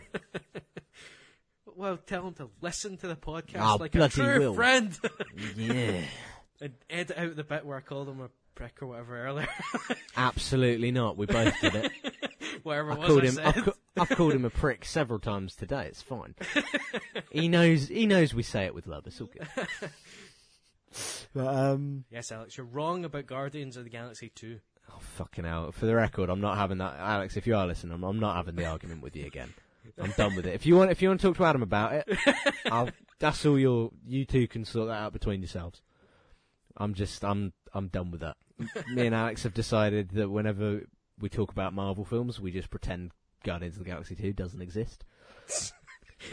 S1: well, tell him to listen to the podcast
S2: Ah,
S1: like a true
S2: will.
S1: friend.
S2: yeah.
S1: and edit out the bit where I called him a prick or whatever earlier.
S2: Absolutely not. We both did it.
S1: Whatever
S2: I
S1: it was
S2: called
S1: I
S2: him.
S1: said.
S2: I've, ca- I've called him a prick several times today. It's fine. he knows. He knows we say it with love. It's all good. But um.
S1: Yes, Alex, you're wrong about Guardians of the Galaxy 2.
S2: Oh, fucking hell. For the record, I'm not having that. Alex, if you are listening, I'm, I'm not having the argument with you again. I'm done with it. If you want, if you want to talk to Adam about it, I'll, that's all your. You two can sort that out between yourselves. I'm just. I'm. I'm done with that. Me and Alex have decided that whenever we talk about Marvel films, we just pretend Guardians of the Galaxy 2 doesn't exist.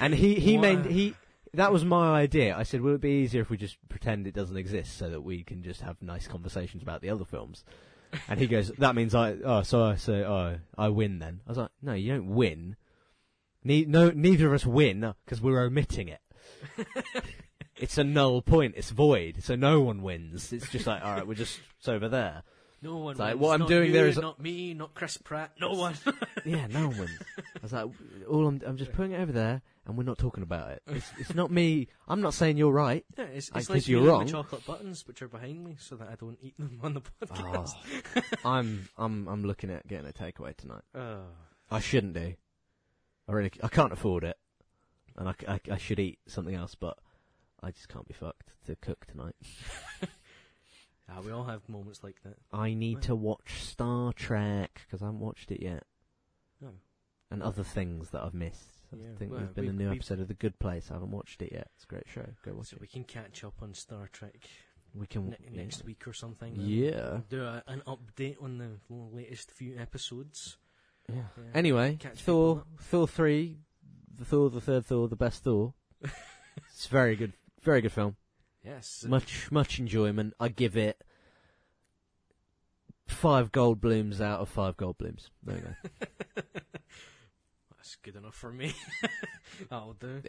S2: And he he made he. That was my idea. I said, "Will it be easier if we just pretend it doesn't exist, so that we can just have nice conversations about the other films?" And he goes, "That means I oh so I say oh I win then." I was like, "No, you don't win. Ne- no, neither of us win because we're omitting it. it's a null point. It's void, so no one wins. It's just like all right, we're just it's over there."
S1: No one.
S2: It's like,
S1: wins.
S2: what I'm
S1: Not
S2: doing
S1: you,
S2: there is-
S1: not me, not Chris Pratt. No one.
S2: yeah, no one wins. I was like, all I'm, I'm just putting it over there, and we're not talking about it. It's, it's not me. I'm not saying you're right.
S1: yeah, it's,
S2: I
S1: it's
S2: guess
S1: like
S2: you're wrong.
S1: the chocolate buttons, which are behind me, so that I don't eat them on the
S2: Oh,
S1: podcast.
S2: Ah, I'm, I'm, I'm looking at getting a takeaway tonight.
S1: Oh.
S2: I shouldn't do. I really, I can't afford it, and I I should eat something else, but I just can't be fucked to cook tonight.
S1: Ah, we all have moments like that.
S2: I need
S1: Right.
S2: to watch Star Trek because I haven't watched it yet,
S1: Oh.
S2: and other things that I've missed. I
S1: Yeah,
S2: think
S1: well,
S2: there's been a new
S1: we-
S2: episode of The Good Place. I haven't watched it yet. It's a great show. Go watch
S1: So
S2: it.
S1: we can catch up on Star Trek
S2: We can
S1: ne- next week or something. then.
S2: Yeah.
S1: Do a, an update on the latest few episodes.
S2: Yeah.
S1: Yeah.
S2: Anyway,
S1: Catch
S2: Thor,
S1: people
S2: Thor three, the Thor, the third Thor, the best Thor. it's very good, very good film.
S1: Yes.
S2: Much, much enjoyment. I give it five Goldblums out of five Goldblums. There you go.
S1: That's good enough for me. That'll do.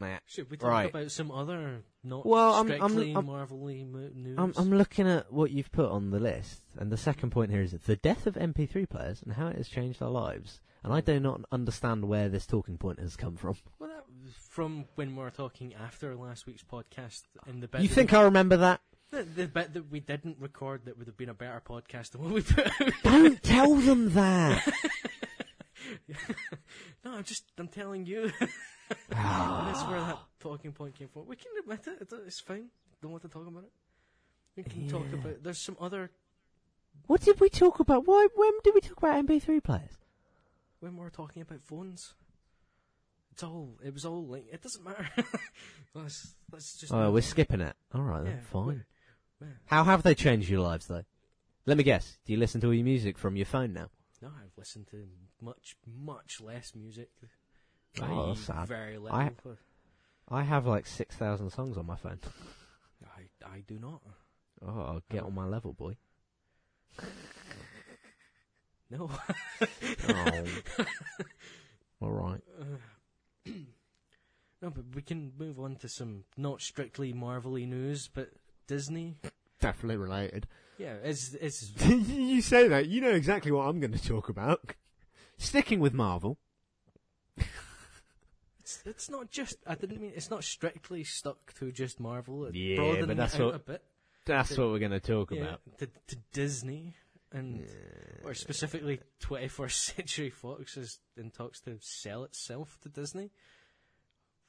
S2: Nah.
S1: Should we talk
S2: Right.
S1: about some other not
S2: Well, I'm- I'm-
S1: strictly
S2: I'm-
S1: Marvel-y mo- news?
S2: I'm, I'm looking at what you've put on the list, and the second point here is the death of MP3 players and how it has changed our lives. And I do not understand where this talking point has come from.
S1: Well, that was from when we were talking after last week's podcast. In the bit
S2: You think
S1: we,
S2: I remember that?
S1: the, the bit that we didn't record that would have been a better podcast than what we put out?
S2: Don't tell them that.
S1: no, I'm just I'm telling you.
S2: Ah.
S1: That's where that talking point came from. We can admit it. It's, fine. Don't want to talk about it. We can talk
S2: Yeah.
S1: about. There's some other
S2: What did we talk about? Why? When did we talk about MP3 players?
S1: when we were talking about phones. It's all. It was all like. It doesn't matter. let's let's just.
S2: Oh, we're skipping it. All right, then,
S1: Yeah,
S2: fine.
S1: yeah.
S2: How have they changed your lives, though? Let me guess. Do you listen to all your music from your phone now?
S1: No, I've listened to much, much less music.
S2: Oh,
S1: I
S2: that's sad.
S1: Very little.
S2: I- I have like six thousand songs on my phone.
S1: I, I do not.
S2: Oh, get on my level, boy.
S1: No.
S2: Oh. all right.
S1: Uh, No, but we can move on to some not strictly Marvel-y news, but Disney.
S2: Definitely related.
S1: Yeah, it's it's
S2: you say that, you know exactly what I'm going to talk about. Sticking with Marvel.
S1: it's, it's not just. I didn't mean it's not strictly stuck to just Marvel. It's
S2: Yeah, but that's what-. That's what we're going to talk
S1: Yeah,
S2: about.
S1: to, to Disney and or specifically 21st Century Fox is in talks to sell itself to Disney.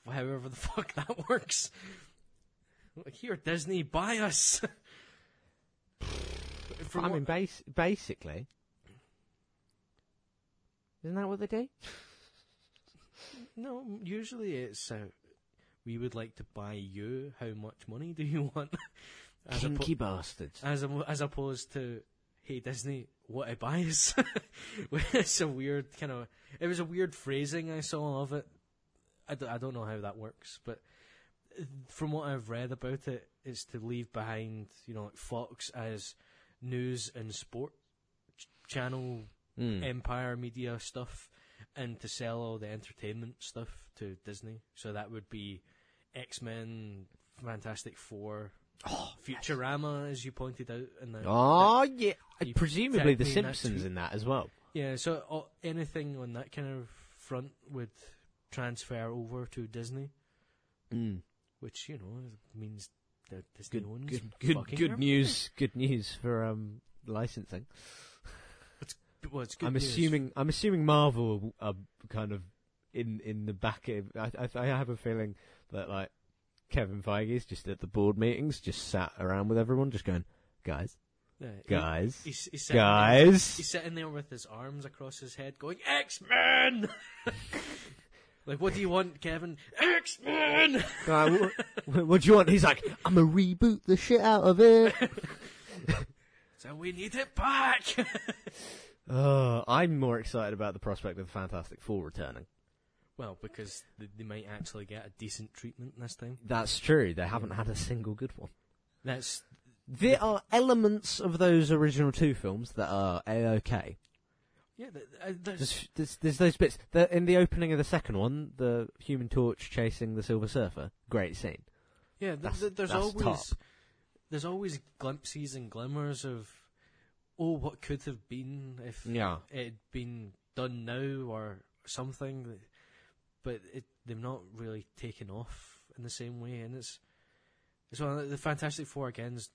S1: However the fuck that works. Here, Disney, buy us. From
S2: I
S1: what-
S2: mean, bas- basically, isn't that what they do?
S1: no, usually it's uh, we would like to buy you. How much money do you want? As, oppo-
S2: Kinky bastards.
S1: as, a, as opposed to, hey Disney, what buy is. it's a weird kind of. It was a weird phrasing I saw of it. I, d- I don't know how that works, but from what I've read about it, it's to leave behind, you know, like Fox as news and sport ch- channel,
S2: Mm.
S1: Empire Media stuff, and to sell all the entertainment stuff to Disney. So that would be X Men, Fantastic Four, Futurama, as you pointed out, in the
S2: Oh yeah,
S1: You
S2: presumably the Simpsons in that as well.
S1: Yeah, so uh, anything on that kind of front would transfer over to Disney,
S2: Mm.
S1: which you know means that Disney
S2: Good,
S1: owns
S2: good, good, good
S1: everything.
S2: news. Good news for um licensing.
S1: Well, it's good
S2: I'm
S1: news.
S2: assuming. I'm assuming Marvel are kind of in in the back of. I, I, I have a feeling that like Kevin Feige's just at the board meetings, just sat around with everyone, just going, guys,
S1: Yeah, he-
S2: guys,
S1: he's, he's sitting there-
S2: guys.
S1: he's sitting there with his arms across his head, going X Men. like, what do you want, Kevin? X Men.
S2: Guy, what, what do you want? He's like, I'm gonna reboot the shit out of it.
S1: So we need it back.
S2: Uh, I'm more excited about the prospect of Fantastic Four returning.
S1: Well, because they, they might actually get a decent treatment this time.
S2: That's true. They haven't had a single good one.
S1: That's
S2: There are elements of those original two films that are a-okay.
S1: yeah. uh, there's,
S2: There's, there's, there's those bits. The, in the opening of the second one, the Human Torch chasing the Silver Surfer, great scene.
S1: Yeah, th-
S2: That's-
S1: th- there's
S2: that's
S1: always
S2: top.
S1: there's always glimpses and glimmers of oh, what could have been if
S2: Yeah.
S1: it had been done now or something, but it, they've not really taken off in the same way, and it's it's one of the Fantastic Four again is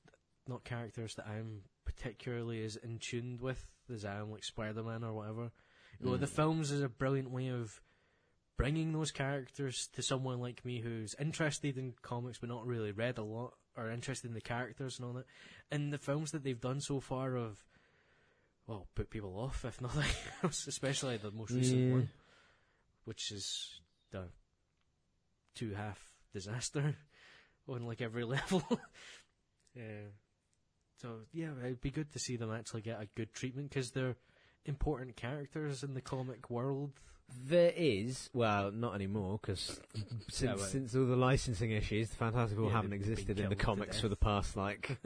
S1: not characters that I'm particularly as in tuned with as I am like Spider Man or whatever. You know, the
S2: Mm.
S1: films is a brilliant way of bringing those characters to someone like me who's interested in comics but not really read a lot or interested in the characters and all that. And the films that they've done so far of well, put people off if nothing else, especially the most recent
S2: Yeah.
S1: one, which is the two half disaster on like every level. yeah. So yeah, it'd be good to see them actually get a good treatment because they're important characters in the comic world.
S2: There is, well, not anymore, because since,
S1: Yeah, but-
S2: since all the licensing issues, the Fantastic Four
S1: Yeah,
S2: haven't existed in the comics for the past, like,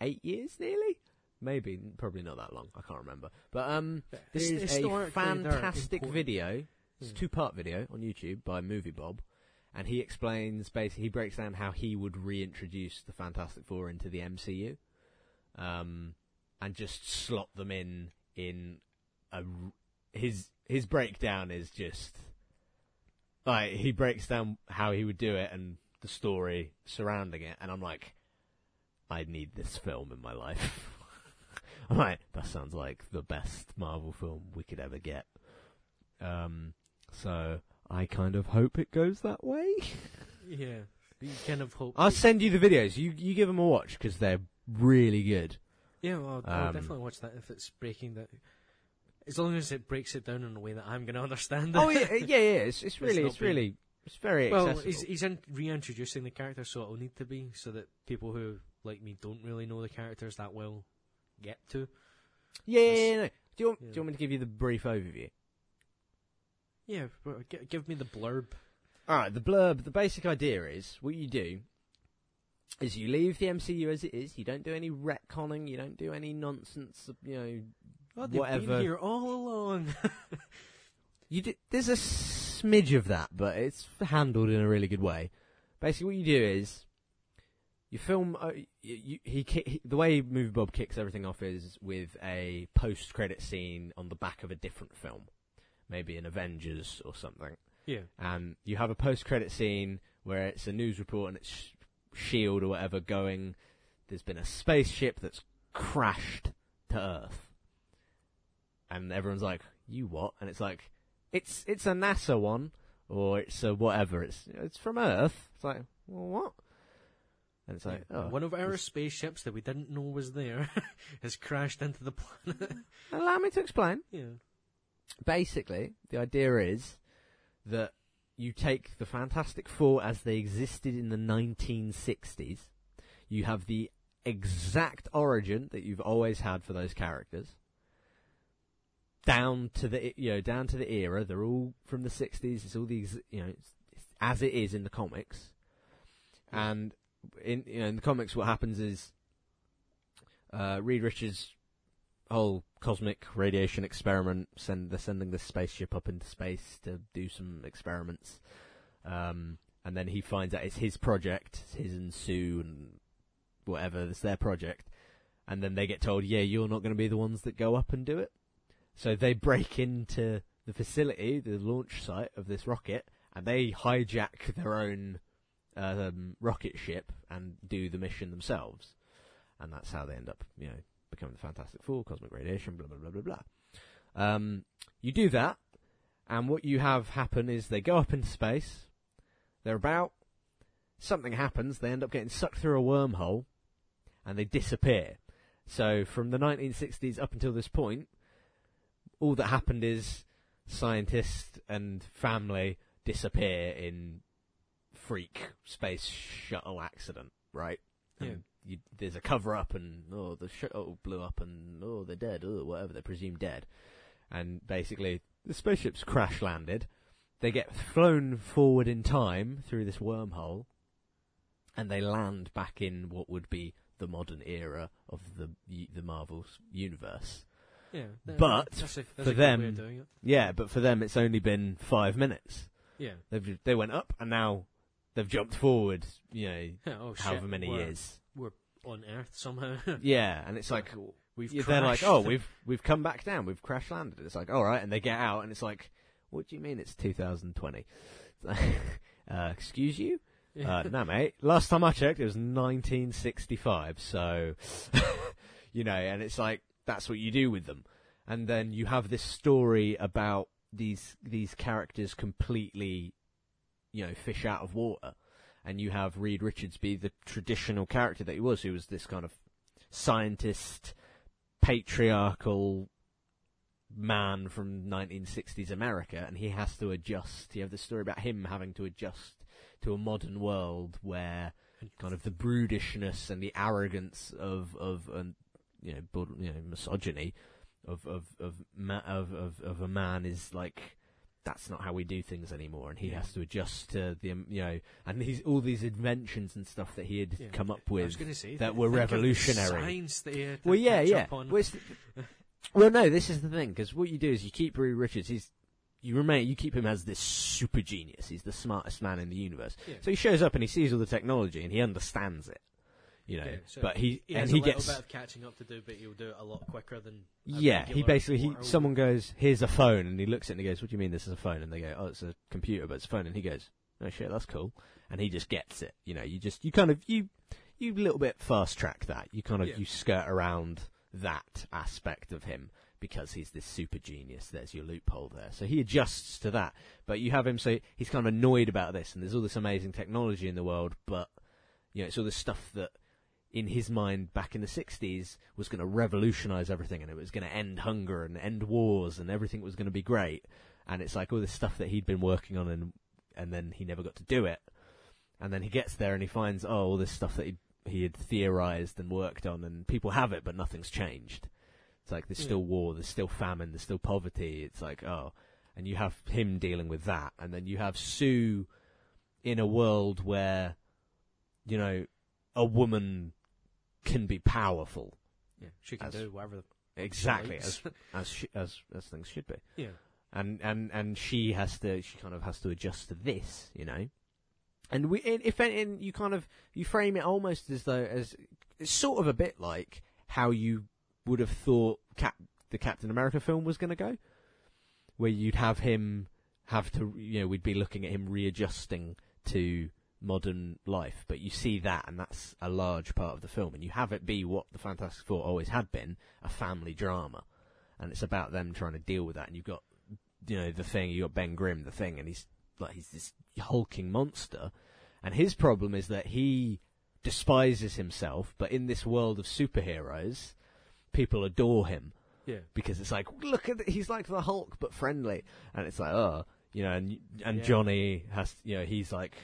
S2: eight years nearly? Maybe, probably not that long, I can't remember. But, um,
S1: His-
S2: There is a fantastic video. It's a two-part video on YouTube by Movie Bob, and he explains basically he breaks down how he would reintroduce the Fantastic Four into the MCU, um, and just slot them in in a his his breakdown is just like he breaks down how he would do it and the story surrounding it, and I'm like, I need this film in my life. I'm like, that sounds like the best Marvel film we could ever get. Um, so I kind of hope it goes that way.
S1: Yeah, you kind of hope.
S2: I'll send you the videos. You you give them a watch because they're really good.
S1: yeah, well, I'll, I'll
S2: um,
S1: definitely watch that if it's breaking that. As long as it breaks it down in a way that I'm going to understand it.
S2: Oh yeah, yeah, yeah. It's, it's really, it's
S1: being-
S2: really, it's very
S1: well,
S2: accessible.
S1: he's, he's in, reintroducing the character, so it'll need to be so that people who like me don't really know the characters that well get to.
S2: yeah, yeah, yeah, no. Do you want,
S1: Yeah.
S2: do you want me to give you the brief overview?
S1: Yeah, give me the blurb.
S2: All right, the blurb. The basic idea is what you do is you leave the MCU as it is. You don't do any retconning. You don't do any nonsense. You know,
S1: Oh,
S2: whatever.
S1: been here all along.
S2: You do, there's a smidge of that, but it's handled in a really good way. Basically, what you do is you film. Uh, you, he, he the way Movie Bob kicks everything off is with a post-credit scene on the back of a different film, maybe an Avengers or something.
S1: yeah,
S2: And you have a post-credit scene where it's a news report and it's Shield or whatever going. There's been a spaceship that's crashed to Earth, and everyone's like, "You what?" And it's like, "It's it's a NASA one, or it's a whatever. It's it's from Earth." It's like, "Well, what?" And it's like, "Oh,
S1: one of our spaceships that we didn't know was there has crashed into the planet.
S2: allow me to explain."
S1: yeah,
S2: basically, the idea is that you take the Fantastic Four as they existed in the 1960s. You have the exact origin that you've always had for those characters. Down to the you know down to the era, they're all from the 60s. It's all these you know it's, it's as it is in the comics. And in you know in the comics, what happens is uh, Reed Richards whole cosmic radiation experiment. Send they're sending this spaceship up into space to do some experiments, um, and then he finds out it's his project, it's his and Sue and whatever. It's their project, and then they get told, "Yeah, you're not going to be the ones that go up and do it." So they break into the facility, the launch site of this rocket, and they hijack their own um, rocket ship and do the mission themselves. And that's how they end up, you know, becoming the Fantastic Four, cosmic radiation, blah blah blah blah blah. Um, you do that, and what you have happen is they go up into space. They're about something happens. They end up getting sucked through a wormhole, and they disappear. So from the 1960s up until this point, all that happened is scientists and family disappear in freak space shuttle accident, right?
S1: Yeah.
S2: And you, there's a cover up, and oh, the shuttle oh, blew up, and oh, they're dead, oh, whatever, they're presumed dead. And basically, the spaceship's crash landed. They get flown forward in time through this wormhole, and they land back in what would be the modern era of the the Marvel's universe.
S1: yeah.
S2: But
S1: that's a, that's
S2: for them-
S1: way of doing it.
S2: Yeah, but for them, it's only been five minutes.
S1: Yeah.
S2: They've they went up, and now they've jumped forward. You know,
S1: oh shit.
S2: however many
S1: we're,
S2: years.
S1: On Earth somehow.
S2: Yeah, and it's like,
S1: We've
S2: Yeah, they're like, oh, we've we've come back down, we've crash landed. It's like, all right, and they get out, and it's like, what do you mean it's 2020? Uh, excuse you?
S1: Yeah.
S2: Uh, no, mate. Last time I checked, it was 1965. So, you know, and it's like that's what you do with them, and then you have this story about these these characters completely, you know, fish out of water, and you have Reed Richards be the traditional character that he was, who was this kind of scientist, patriarchal man from 1960s America, and he has to adjust. You have the story about him having to adjust to a modern world where kind of the broodishness and the arrogance of of um, you know you know misogyny of of of, ma- of of of a man is like that's not how we do things anymore, and he
S1: Yeah.
S2: has to adjust to the um, you know and he's all these inventions and stuff that he had
S1: Yeah.
S2: come up with.
S1: say
S2: that
S1: th-
S2: were revolutionary.
S1: Science that he had to
S2: Well, yeah, yeah. Well, well, no, this is the thing because what you do is you keep Reed Richards. He's you remain you keep him as this super genius. He's the smartest man in the universe.
S1: Yeah.
S2: So he shows up and he sees all the technology and he understands it. You know,
S1: Yeah, so
S2: but he,
S1: he
S2: and he
S1: a little
S2: gets
S1: bit of catching up to do, but he'll do it a lot quicker than. Uh,
S2: yeah. He basically he someone goes, "Here's a phone," and he looks at it and he goes, "What do you mean this is a phone?" And they go, "Oh, it's a computer, but it's a phone." And he goes, "Oh shit, that's cool." And he just gets it. You know, you just you kind of you you little bit fast track that. You kind of
S1: Yeah.
S2: you skirt around that aspect of him because he's this super genius. There's your loophole there. So he adjusts to that. But you have him say he's kind of annoyed about this, and there's all this amazing technology in the world, but you know, it's all this stuff that in his mind back in the 60s was going to revolutionize everything and it was going to end hunger and end wars and everything was going to be great. And it's like all this stuff that he'd been working on and and then he never got to do it. And then he gets there and he finds oh all this stuff that he he had theorized and worked on and people have it but nothing's changed. It's like there's
S1: Yeah.
S2: still war there's still famine there's still poverty. It's like oh and you have him dealing with that. And then you have Sue in a world where you know a woman can be powerful.
S1: Yeah, she can
S2: As-
S1: do whatever. the-
S2: exactly as as she, as as things should be.
S1: Yeah,
S2: and and and she has to she kind of has to adjust to this you know? And we in, if in you kind of you frame it almost as though as it's sort of a bit like how you would have thought Cap, the Captain America film was going to go. Where you'd have him have to you know we'd be looking at him readjusting to modern life but you see that and that's a large part of the film. And you have it be what the Fantastic Four always had been a family drama. And it's about them trying to deal with that. And you've got you know the thing, you've got Ben Grimm the thing and he's like he's this hulking monster. And his problem is that he despises himself but in this world of superheroes people adore him.
S1: Yeah.
S2: because it's like look at it, he's like the Hulk but friendly, and it's like oh you know and and
S1: Yeah.
S2: Johnny has you know he's like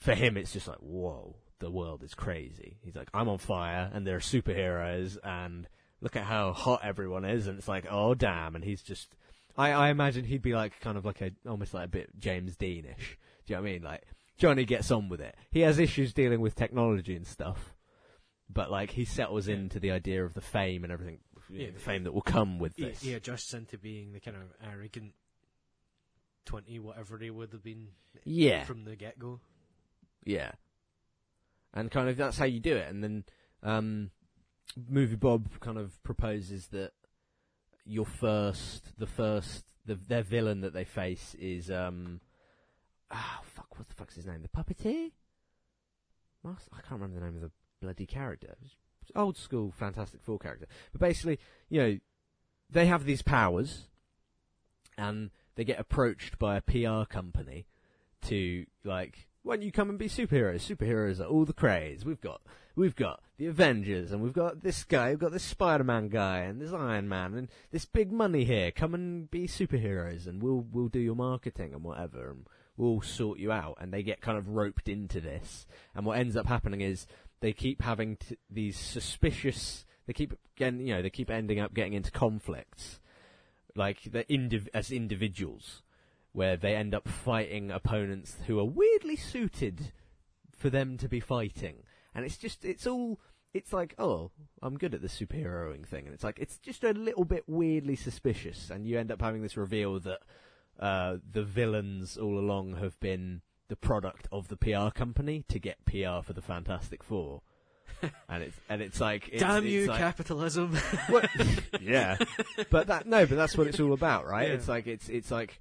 S2: for him it's just like whoa the world is crazy. He's like I'm on fire and there are superheroes and look at how hot everyone is and it's like oh damn and he's just I I imagine he'd be like kind of like a almost like a bit James Deanish. Do you know what I mean like Johnny gets on with it. He has issues dealing with technology and stuff. But like he settles
S1: Yeah.
S2: into the idea of the fame and everything,
S1: Yeah,
S2: the fame that will come with
S1: He,
S2: this.
S1: he adjusts into being the kind of arrogant twenty, whatever he would have been
S2: Yeah,
S1: from the get go.
S2: Yeah, and kind of that's how you do it. And then, um, movie Bob kind of proposes that your first, the first, the their villain that they face is um, ah fuck, what the fuck's his name? The puppeteer. Mas- I can't remember the name of the bloody character. Old school Fantastic Four character. But basically, you know, they have these powers, and they get approached by a PR company to like, why don't you come and be superheroes? Superheroes are all the craze. We've got we've got the Avengers, and we've got this guy, we've got this Spider-Man guy, and this Iron Man, and this big money here. Come and be superheroes, and we'll we'll do your marketing and whatever, and we'll sort you out. And they get kind of roped into this, and what ends up happening is they keep having t- these suspicious. They keep getting, you know, they keep ending up getting into conflicts, like the indiv- as individuals, where they end up fighting opponents who are weirdly suited for them to be fighting, and it's just, it's all, it's like, oh, I'm good at the superheroing thing, and it's like, it's just a little bit weirdly suspicious, and you end up having this reveal that uh, the villains all along have been the product of the PR company to get PR for the Fantastic Four. and it's and it's like it's,
S1: Damn
S2: it's
S1: you,
S2: like,
S1: capitalism!
S2: Yeah, but that no, but that's what it's all about, right?
S1: Yeah.
S2: It's like it's it's like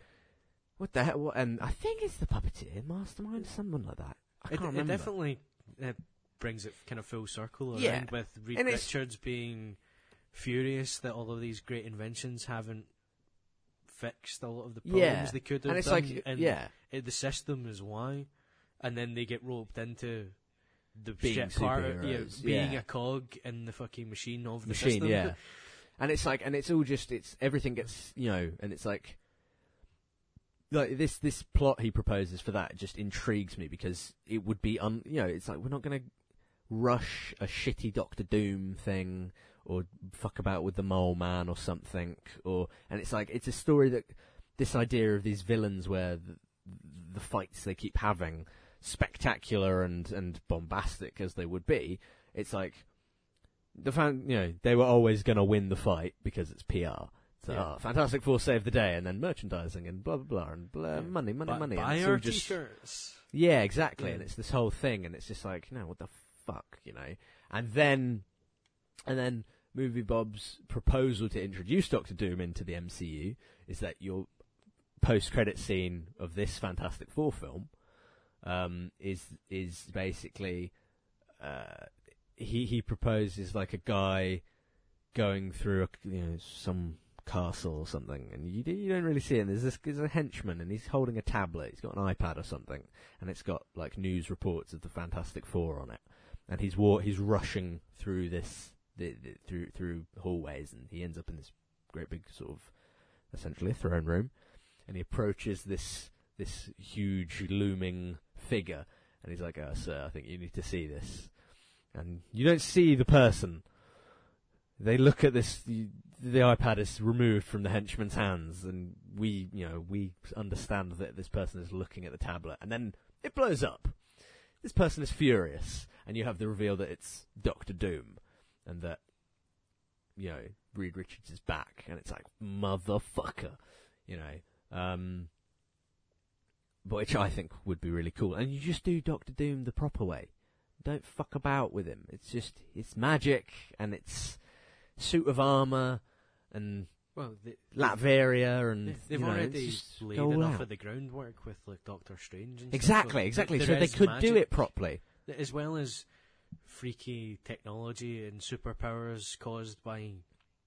S2: what the hell? And I think it's the puppeteer mastermind, someone like that. I
S1: it,
S2: can't
S1: it
S2: remember.
S1: It definitely uh, brings it kind of full circle around
S2: Yeah.
S1: with Reed
S2: And
S1: Richards being furious that all of these great inventions haven't fixed a lot of the problems
S2: Yeah.
S1: they could have
S2: and it's
S1: done,
S2: like
S1: and
S2: yeah,
S1: it, the system is why, and then they get roped into the
S2: Being
S1: shit part, of, yeah,
S2: superheroes,
S1: being
S2: yeah.
S1: a cog in the fucking machine of the
S2: machine,
S1: system.
S2: yeah. And it's like, and it's all just, it's everything gets, you know, and it's like, like this this plot he proposes for that just intrigues me because it would be un, you know, it's like we're not going to rush a shitty Doctor Doom thing or fuck about with the Mole Man or something, or and it's like it's a story that this idea of these villains where the, the fights they keep having spectacular and and bombastic as they would be, it's like the fan, you know, they were always going to win the fight because it's PR. So,
S1: Yeah.
S2: oh, Fantastic Four saved the day, and then merchandising and blah blah blah and blah,
S1: Yeah.
S2: money, money, money. and
S1: Buy
S2: all
S1: our
S2: just-
S1: t-shirts.
S2: yeah, exactly.
S1: Yeah.
S2: And it's this whole thing, and it's just like, no, what the fuck, you know? And then, and then, Movie Bob's proposal to introduce Doctor Doom into the MCU is that your post-credit scene of this Fantastic Four film um, is is basically uh, he he proposes like a guy going through a, you know some castle or something, and you do- you don't really see him. There's this there's a henchman, and he's holding a tablet. He's got an iPad or something, and it's got like news reports of the Fantastic Four on it. And he's wa- he's rushing through this the, the, through through hallways, and he ends up in this great big sort of essentially throne room, and he approaches this this huge looming figure, and he's like, oh, "Sir, I think you need to see this." And you don't see the person. They look at this. The, the iPad is removed from the henchman's hands, and we, you know, we understand that this person is looking at the tablet, and then it blows up. This person is furious, and you have the reveal that it's Doctor Doom, and that you know Reed Richards is back, and it's like motherfucker, you know. Um, which I think would be really cool, and you just do Doctor Doom the proper way. Don't fuck about with him. It's just it's magic, and it's suit of armor, and
S1: Well, they,
S2: Latveria, and
S1: they, they've
S2: you know,
S1: already laid enough
S2: out.
S1: of the groundwork with like Doctor Strange. And
S2: Exactly,
S1: stuff. Like,
S2: exactly. So they could do it properly.
S1: as well as freaky technology and superpowers caused by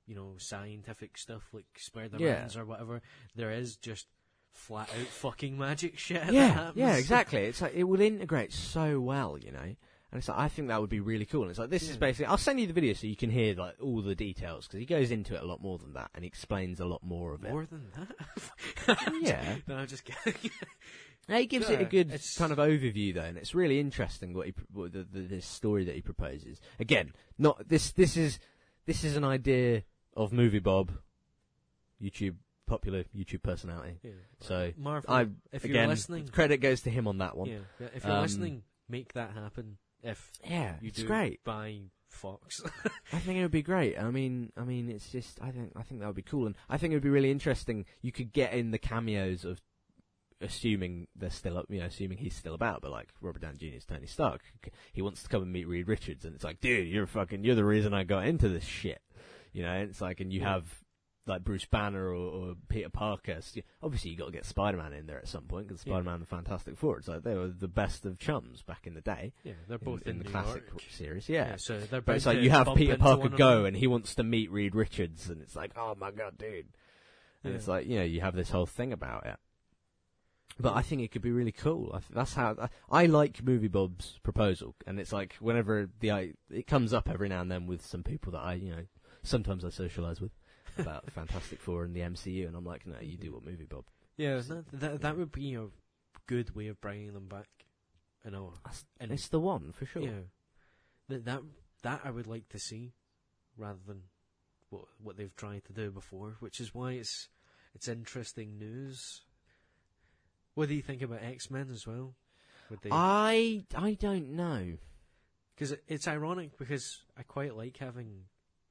S1: you know scientific stuff like Spider-Man's or whatever. There is just flat out fucking magic shit. that
S2: yeah,
S1: happens.
S2: yeah, exactly. It's like it will integrate so well, you know. And it's like I think that would be really cool. And it's like this is basically. I'll send you the video so you can hear like all the details because he goes into it a lot more than that and explains a lot more of it.
S1: More than that.
S2: Yeah.
S1: no, I'm just kidding.
S2: Yeah, he gives it a good
S1: it's-
S2: kind of overview though, and it's really interesting what he what the, the this story that he proposes. Again, not this. This is this is an idea of Movie Bob, YouTube popular YouTube personality.
S1: yeah.
S2: So
S1: Marvel,
S2: I
S1: if you're
S2: again
S1: listening,
S2: credit goes to him on that one.
S1: yeah, yeah, if you're
S2: Um,
S1: listening, make that happen. If
S2: Yeah,
S1: you
S2: it's
S1: do
S2: great.
S1: buy Fox,
S2: I think it would be great. I mean, I mean, it's just I think I think that would be cool, and I think it would be really interesting. You could get in the cameos of, assuming they're still up, you know, assuming he's still about, but like Robert Downey Jr. is Tony Stark. He wants to come and meet Reed Richards, and it's like, dude, you're fucking, you're the reason I got into this shit. You know, and it's like, and you
S1: Yeah.
S2: have like Bruce Banner or, or Peter Parker. Obviously, you got to get Spider Man in there at some point because Spider Man and the Fantastic Four. It's like they were the best of chums back in the day.
S1: yeah, they're both
S2: in,
S1: in,
S2: the
S1: New
S2: classic
S1: York.
S2: series, yeah.
S1: so they're
S2: But it's like you have Peter Parker go and he wants to meet Reed Richards and it's like, oh my god, dude. And
S1: Yeah.
S2: it's like, you know, you have this whole thing about it. But I think it could be really cool. I th- that's how I, I like Movie Bob's proposal, and it's like whenever the I, it comes up every now and then with some people that I, you know, sometimes I socialise with about Fantastic Four and the MCU, and I'm like, no, you do what Movie Bob.
S1: Yeah, that, that that would be a good way of bringing them back. I know,
S2: That's-
S1: and
S2: It's the one for sure.
S1: yeah, that that that I would like to see, rather than what what they've tried to do before. Which is why it's it's interesting news. What do you think about X Men as well? Would they?
S2: I I don't know.
S1: Because it's ironic because I quite like having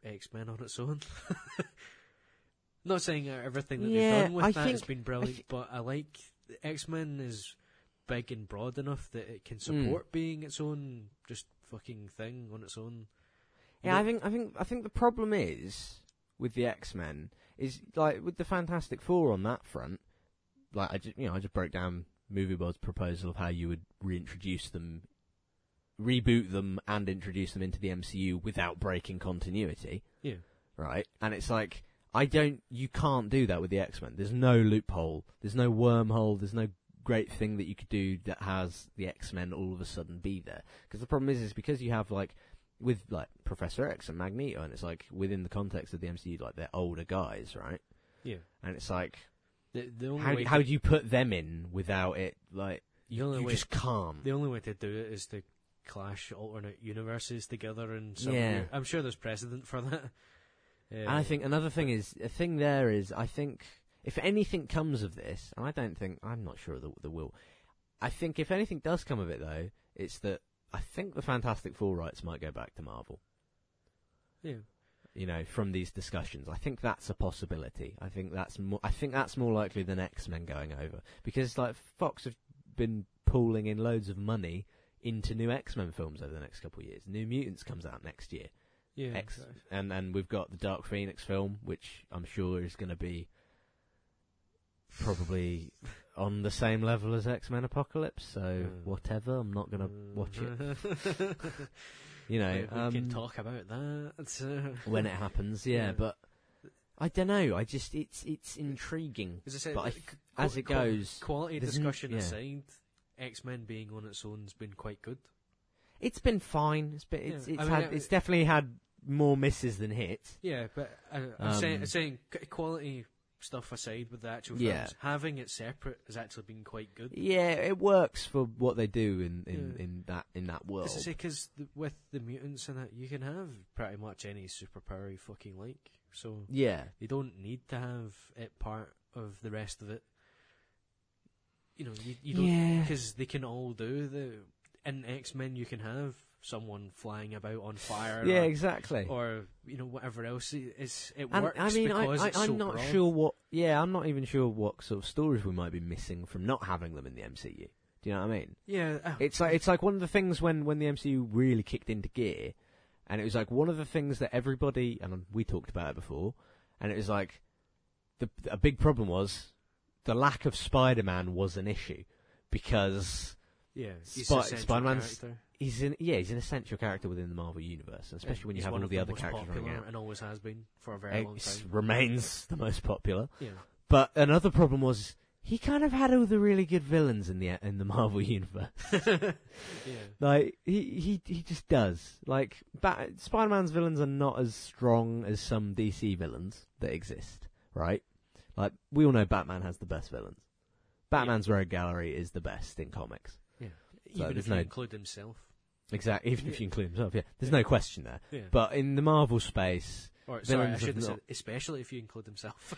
S1: X Men on its own. Not saying everything that
S2: Yeah,
S1: they've done with
S2: I
S1: that has been brilliant,
S2: thi-
S1: but I like X Men is big and broad enough that it can
S2: Hmm.
S1: support being its own just fucking thing on its own.
S2: Yeah, I think I think I think the problem is with the X Men is like with the Fantastic Four on that front. Like I just you know I just broke down Movie Bob's proposal of how you would reintroduce them, reboot them, and introduce them into the MCU without breaking continuity.
S1: Yeah.
S2: Right, and it's like I don't. You can't do that with the X Men. There's no loophole. There's no wormhole. There's no great thing that you could do that has the X Men all of a sudden be there. Because the problem is, is because you have like with like Professor X and Magneto, and it's like within the context of the MCU, like they're older guys, right?
S1: Yeah.
S2: And it's like
S1: The, the only
S2: how
S1: way
S2: how do you put them in without it? Like
S1: the only
S2: you
S1: way
S2: just can't.
S1: the only way to do it is to clash alternate universes together and
S2: Yeah.
S1: I'm sure there's precedent for that. Uh,
S2: And I think another thing is a thing there is I think if anything comes of this, and I don't think I'm not sure that there will. I think if anything does come of it though, it's that I think the Fantastic Four rights might go back to Marvel.
S1: yeah.
S2: You know, from these discussions, I think that's a possibility. I think that's more. I think that's more likely than X Men going over because like Fox have been pooling in loads of money into new X Men films over the next couple of years. New Mutants comes out next year.
S1: Yeah.
S2: X, and and we've got the Dark Phoenix film, which I'm sure is going to be probably on the same level as X Men Apocalypse. So
S1: Mm.
S2: whatever, I'm not going to watch it. You know,
S1: we, we
S2: um,
S1: can talk about that.
S2: When it happens, yeah.
S1: Yeah.
S2: But I don't know. I just it's it's intriguing.
S1: as I said,
S2: But I
S1: qu-
S2: as it goes,
S1: quality discussion
S2: yeah.
S1: aside, X Men being on its own has been quite good.
S2: It's been fine. It's been it's
S1: Yeah,
S2: it's
S1: I mean,
S2: had
S1: uh,
S2: it's definitely had more misses than hits.
S1: Yeah, but uh, I'm saying,
S2: Um,
S1: I'm saying quality stuff aside with the actual
S2: Yeah.
S1: films, having it separate has actually been quite good.
S2: Yeah, it works for what they do in in,
S1: Yeah.
S2: in that in that world.
S1: I because with the mutants and that, you can have pretty much any superpower you fucking like. So
S2: Yeah,
S1: you don't need to have it part of the rest of it. You know, you, you don't
S2: yeah.
S1: because they can all do the in X Men. You can have someone flying about on fire.
S2: Yeah,
S1: or,
S2: exactly.
S1: or you know whatever else. It, it's, it
S2: and
S1: works
S2: I mean, I,
S1: because
S2: I, I'm
S1: so
S2: not
S1: broad.
S2: sure what. Yeah, I'm not even sure what sort of stories we might be missing from not having them in the MCU. Do you know what I mean?
S1: Yeah, uh,
S2: It's like it's like one of the things when when the MCU really kicked into gear, and it was like one of the things that everybody and we talked about it before, and it was like the a big problem was the lack of Spider-Man was an issue because
S1: yeah.
S2: Spi- Spider-Man's-
S1: character.
S2: he's an yeah he's an essential character within the Marvel universe, especially
S1: Yeah,
S2: when you have
S1: one
S2: all
S1: of
S2: the other characters running out.
S1: and always has been for a very long time.
S2: remains the most popular.
S1: Yeah,
S2: But another problem was he kind of had all the really good villains in the in the Marvel universe.
S1: yeah.
S2: Like he he he just does. Like Bat- Spider-Man's villains are not as strong as some DC villains that exist, right? Like we all know Batman has the best villains. Batman's Rogue Gallery is the best in comics. So
S1: Even if you
S2: no-
S1: include himself.
S2: Exactly, even if
S1: Yeah.
S2: you include himself, yeah. There's
S1: Yeah.
S2: no question there.
S1: Yeah.
S2: But in the Marvel space,
S1: or sorry, I should
S2: have
S1: have said
S2: not-
S1: especially if you include himself.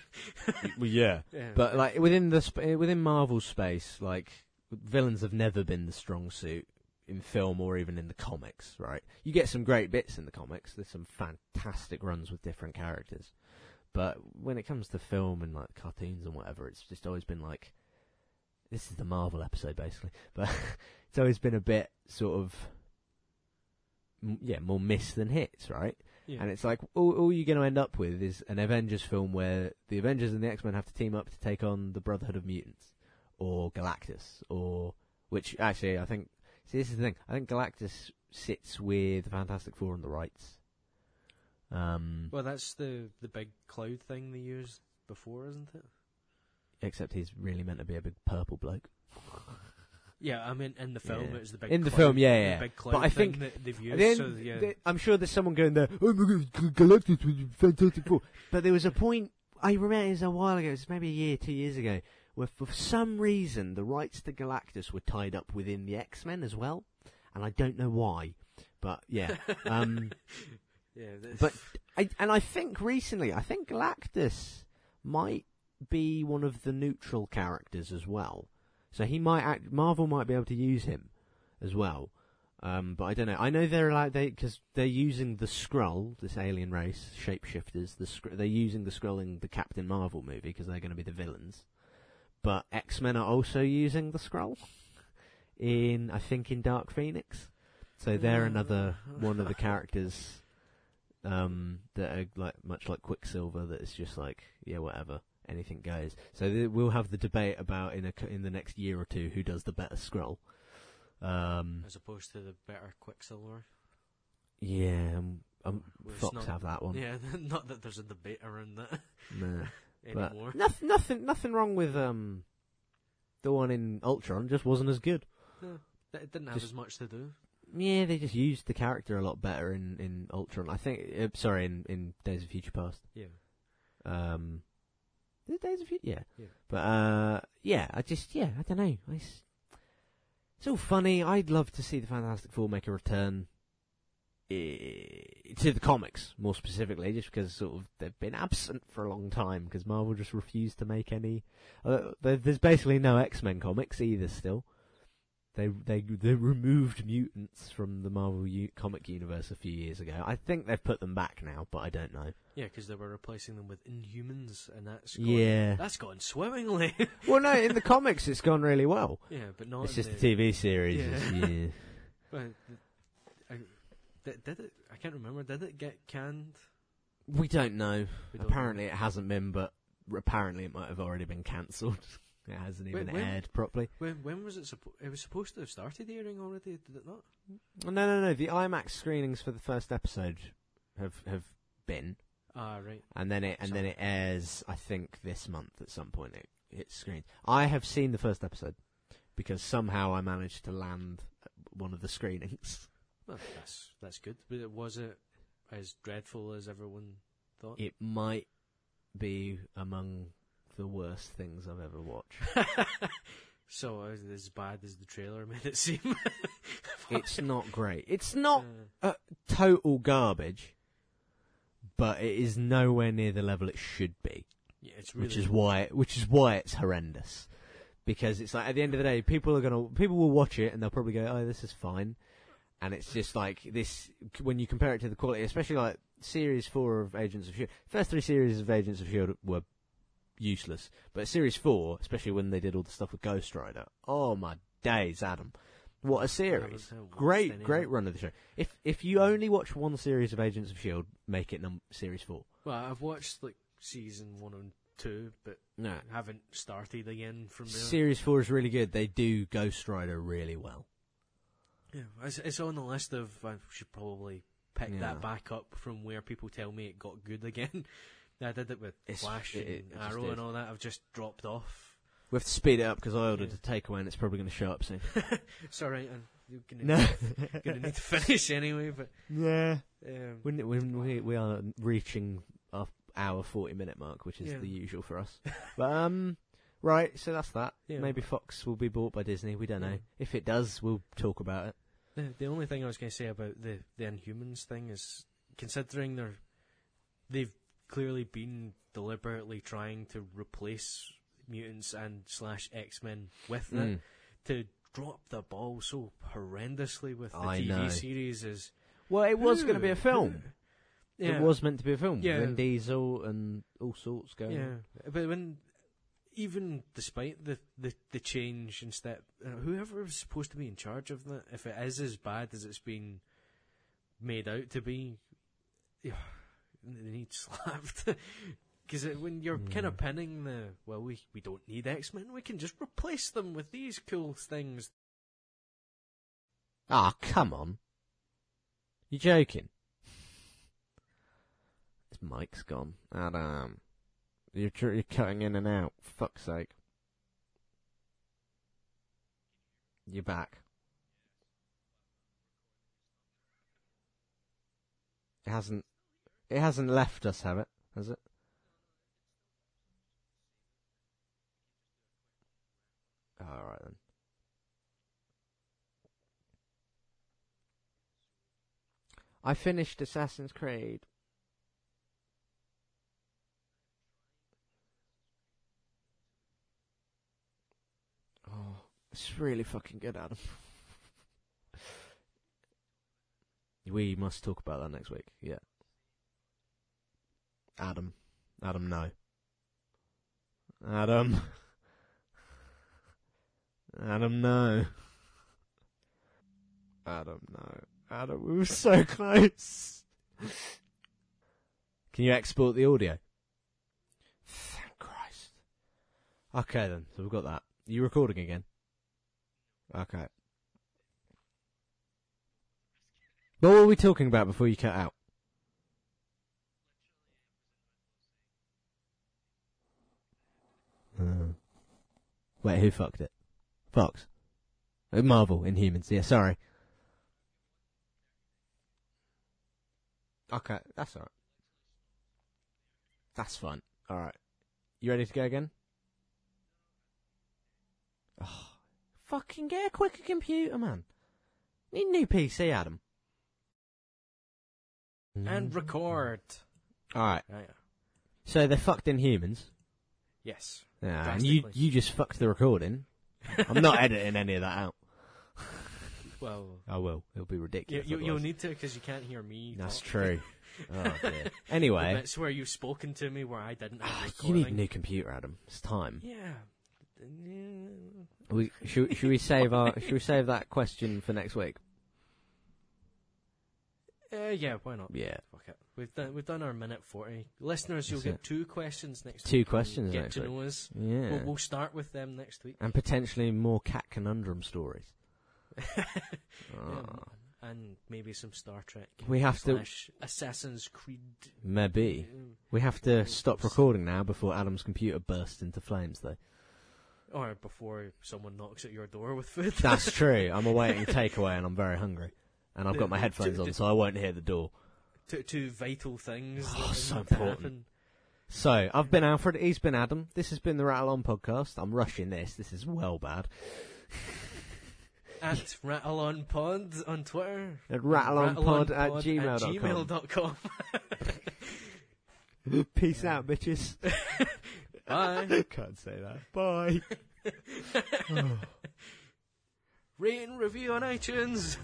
S2: well, yeah.
S1: yeah.
S2: But like within the sp- uh, within Marvel space, like villains have never been the strong suit in film or even in the comics, right? You get some great bits in the comics. There's some fantastic runs with different characters, but when it comes to film and like cartoons and whatever, it's just always been like this is the Marvel episode basically, but it's always been a bit sort of yeah more miss than hits, right?
S1: yeah.
S2: And it's like all, all you're going to end up with is an Avengers film where the Avengers and the X Men have to team up to take on the Brotherhood of Mutants or Galactus, or which actually I think. See, this is the thing. I think Galactus sits with the Fantastic Four on the rights. Um,
S1: well, that's the the big cloud thing they used before, isn't it?
S2: except he's really meant to be a big purple bloke.
S1: Yeah, I mean in the film
S2: Yeah.
S1: it was the big
S2: In the
S1: cloud-
S2: film, yeah, yeah.
S1: big cloud
S2: But I
S1: thing
S2: think
S1: that they've
S2: Then,
S1: used. so, yeah.
S2: th- I'm sure there's someone going there. Oh my god, Galactus was Fantastic Four. but there was a point I remember it was a while ago. It was maybe a year, two years ago, where for some reason the rights to Galactus were tied up within the X Men as well, and I don't know why. But yeah, um,
S1: yeah, the-
S2: but I, and I think recently, I think Galactus might be one of the neutral characters as well. So he might act, Marvel might be able to use him as well. Um, but I don't know. I know they're allowed they because they're using the Skrull, this alien race, shapeshifters. The they're using the Skrull in the Captain Marvel movie because they're going to be the villains. But X Men are also using the Skrull in, I think, in Dark Phoenix. So they're
S1: Uh,
S2: another one of the characters um, that are like much like Quicksilver. That is just like yeah, whatever, anything goes. So th- we'll have the debate about in a in the next year or two who does the better Skrull. Um,
S1: As opposed to the better Quicksilver.
S2: yeah, um, um,
S1: Well, it's
S2: Fox
S1: not-
S2: have that one.
S1: Yeah, not that there's a debate around that
S2: Nah.
S1: Anymore.
S2: nothing, nothing, nothing wrong with um, the one in Ultron. Just wasn't as good.
S1: No, it didn't have
S2: Just-
S1: as much to do.
S2: Yeah, they just used the character a lot better in, in Ultron. I think. Uh, sorry, in, in Days of Future Past.
S1: Yeah.
S2: Um, is it Days of Future? Yeah.
S1: Yeah.
S2: But uh, yeah, I just yeah, I don't know. It's, it's all funny. I'd love to see the Fantastic Four make a return eh, to the comics, more specifically, just because sort of they've been absent for a long time because Marvel just refused to make any. Uh, there, there's basically no X Men comics either. Still, they they they removed mutants from the Marvel u- comic universe a few years ago. I think they've put them back now, but I don't know.
S1: Yeah, because they were replacing them with Inhumans, and that's gone,
S2: Yeah.
S1: that's gone swimmingly.
S2: well, no, in the comics it's gone really well.
S1: yeah, but not.
S2: It's just
S1: the,
S2: the TV series.
S1: Yeah.
S2: yeah.
S1: Well, I, did, did it? I can't remember. Did it get canned?
S2: We don't know.
S1: We don't
S2: apparently it hasn't been, but apparently it might have already been cancelled. It hasn't even
S1: when-
S2: aired properly.
S1: When when was it? Suppo- it was supposed to have started airing already. Did it not?
S2: No, no, no. The IMAX screenings for the first episode have have been,
S1: Ah, right.
S2: and then it and then it airs. I think this month at some point it hits screens. I have seen the first episode because somehow I managed to land one of the screenings.
S1: Well, that's that's good. But it was it as dreadful as everyone thought.
S2: It might be among the worst things I've ever watched.
S1: so uh, as bad as the trailer made it seem.
S2: it's not great. It's not
S1: Uh,
S2: total garbage, but it is nowhere near the level it should be,
S1: yeah, it's really.
S2: which is why which is why it's horrendous. Because it's like at the end of the day, people are gonna people will watch it and they'll probably go, "Oh, this is fine," and it's just like this when you compare it to the quality, especially like series four of Agents of Shield. First three series of Agents of Shield were useless, but series four, especially when they did all the stuff with Ghost Rider, oh my days, Adam, what a series! Great, great run of the show. If if you only watch one series of Agents of Shield, make it num- series four.
S1: well, I've watched like season one and two, but
S2: No,
S1: haven't started again from there.
S2: series four is really good. They do Ghost Rider really well.
S1: Yeah, it's, it's on the list of I should probably pick
S2: Yeah.
S1: that back up from where people tell me it got good again. I did it with
S2: It's-
S1: Flash
S2: it-
S1: and
S2: it just
S1: Arrow
S2: is.
S1: and all that. I've just dropped off.
S2: We have to speed it up because I ordered
S1: Yeah.
S2: a takeaway and it's probably going to show up soon.
S1: it's alright, and you're gonna,
S2: no,
S1: gonna need to finish anyway. But
S2: yeah,
S1: um,
S2: when, when we we are reaching our hour forty minute mark, which is
S1: Yeah.
S2: the usual for us. but um, right, so that's that.
S1: Yeah.
S2: Maybe Fox will be bought by Disney. We don't know.
S1: Yeah.
S2: If it does, we'll talk about it.
S1: the, the only thing I was going to say about the the Inhumans thing is considering they're they've clearly been deliberately trying to replace mutants and slash X Men with it.
S2: Mm.
S1: to drop the ball so horrendously with the
S2: I
S1: TV
S2: know.
S1: series is
S2: Well, it was going to be a film.
S1: Yeah,
S2: It was meant to be a film.
S1: Yeah.
S2: Vin Diesel and all sorts going.
S1: yeah, but when even despite the the, the change in step, uh, whoever was supposed to be in charge of that, if it is as bad as it's been made out to be, they need slapped. Because when you're kind of
S2: Yeah.
S1: pinning the well, we we don't need X Men, we can just replace them with these cool things.
S2: Ah, come on. You're joking? His mic's gone. Adam. You're, you're cutting in and out. Fuck's sake. You're back. It hasn't. It hasn't left us, have it? Has it? All right then. I finished Assassin's Creed. Oh, it's really fucking good, Adam. we must talk about that next week. Yeah. Adam. Adam, no. Adam. Adam, no. Adam, no. Adam, we were so close. Can you export the audio? Thank Christ. Okay then, so we've got that. you recording again? Okay. What were we talking about before you cut out? Uh, wait, who fucked it? Fox. Uh, Marvel, Inhumans. Yeah, sorry. Okay, that's alright. That's fun. Alright. You ready to go again? Oh, fucking get a quicker computer, man. Need a new PC, Adam.
S1: And record.
S2: Alright,
S1: yeah.
S2: so they're fucked Inhumans.
S1: Yes.
S2: Yeah, and you,
S1: Drastically.
S2: you just fucked the recording. I'm not editing any of that out.
S1: Well,
S2: I will. It'll be
S1: you,
S2: ridiculous.
S1: you, you'll
S2: otherwise.
S1: need to because you can't hear me.
S2: That's
S1: talk.
S2: true. Oh dear.
S1: The
S2: Anyway,
S1: bits where you've spoken to me where I didn't have ah,
S2: you
S1: recording.
S2: need a new computer, Adam. It's time.
S1: Yeah.
S2: We should, should we save our should we save that question for next week?
S1: Uh, yeah, why not?
S2: Yeah.
S1: Fuck it. We've done we've done our minute forty. Listeners, you'll
S2: That's
S1: get
S2: it.
S1: two questions next
S2: Two
S1: week.
S2: questions
S1: Get
S2: next
S1: to
S2: week.
S1: know us.
S2: Yeah.
S1: We'll, we'll start with them next week.
S2: and potentially more cat conundrum stories. Ah.
S1: and maybe some Star Trek.
S2: We have to
S1: slash Assassin's Creed.
S2: maybe we have to stop recording now before Adam's computer bursts into flames. Though
S1: Or before someone knocks at your door with food.
S2: that's true. I'm awaiting takeaway and I'm very hungry, and I've got my headphones on, so I won't hear the door.
S1: two, two vital things.
S2: Oh,
S1: that
S2: so important.
S1: happen.
S2: So I've been Alfred. He's been Adam. This has been the Rattle On podcast. I'm rushing this. This is well bad.
S1: At Rattle On Pod on Twitter.
S2: At rattleonpod at
S1: Rattleonpod
S2: gmail dot com.
S1: gmail.com.
S2: Peace out, bitches.
S1: Bye.
S2: Can't say that. Bye.
S1: Rate and review on iTunes.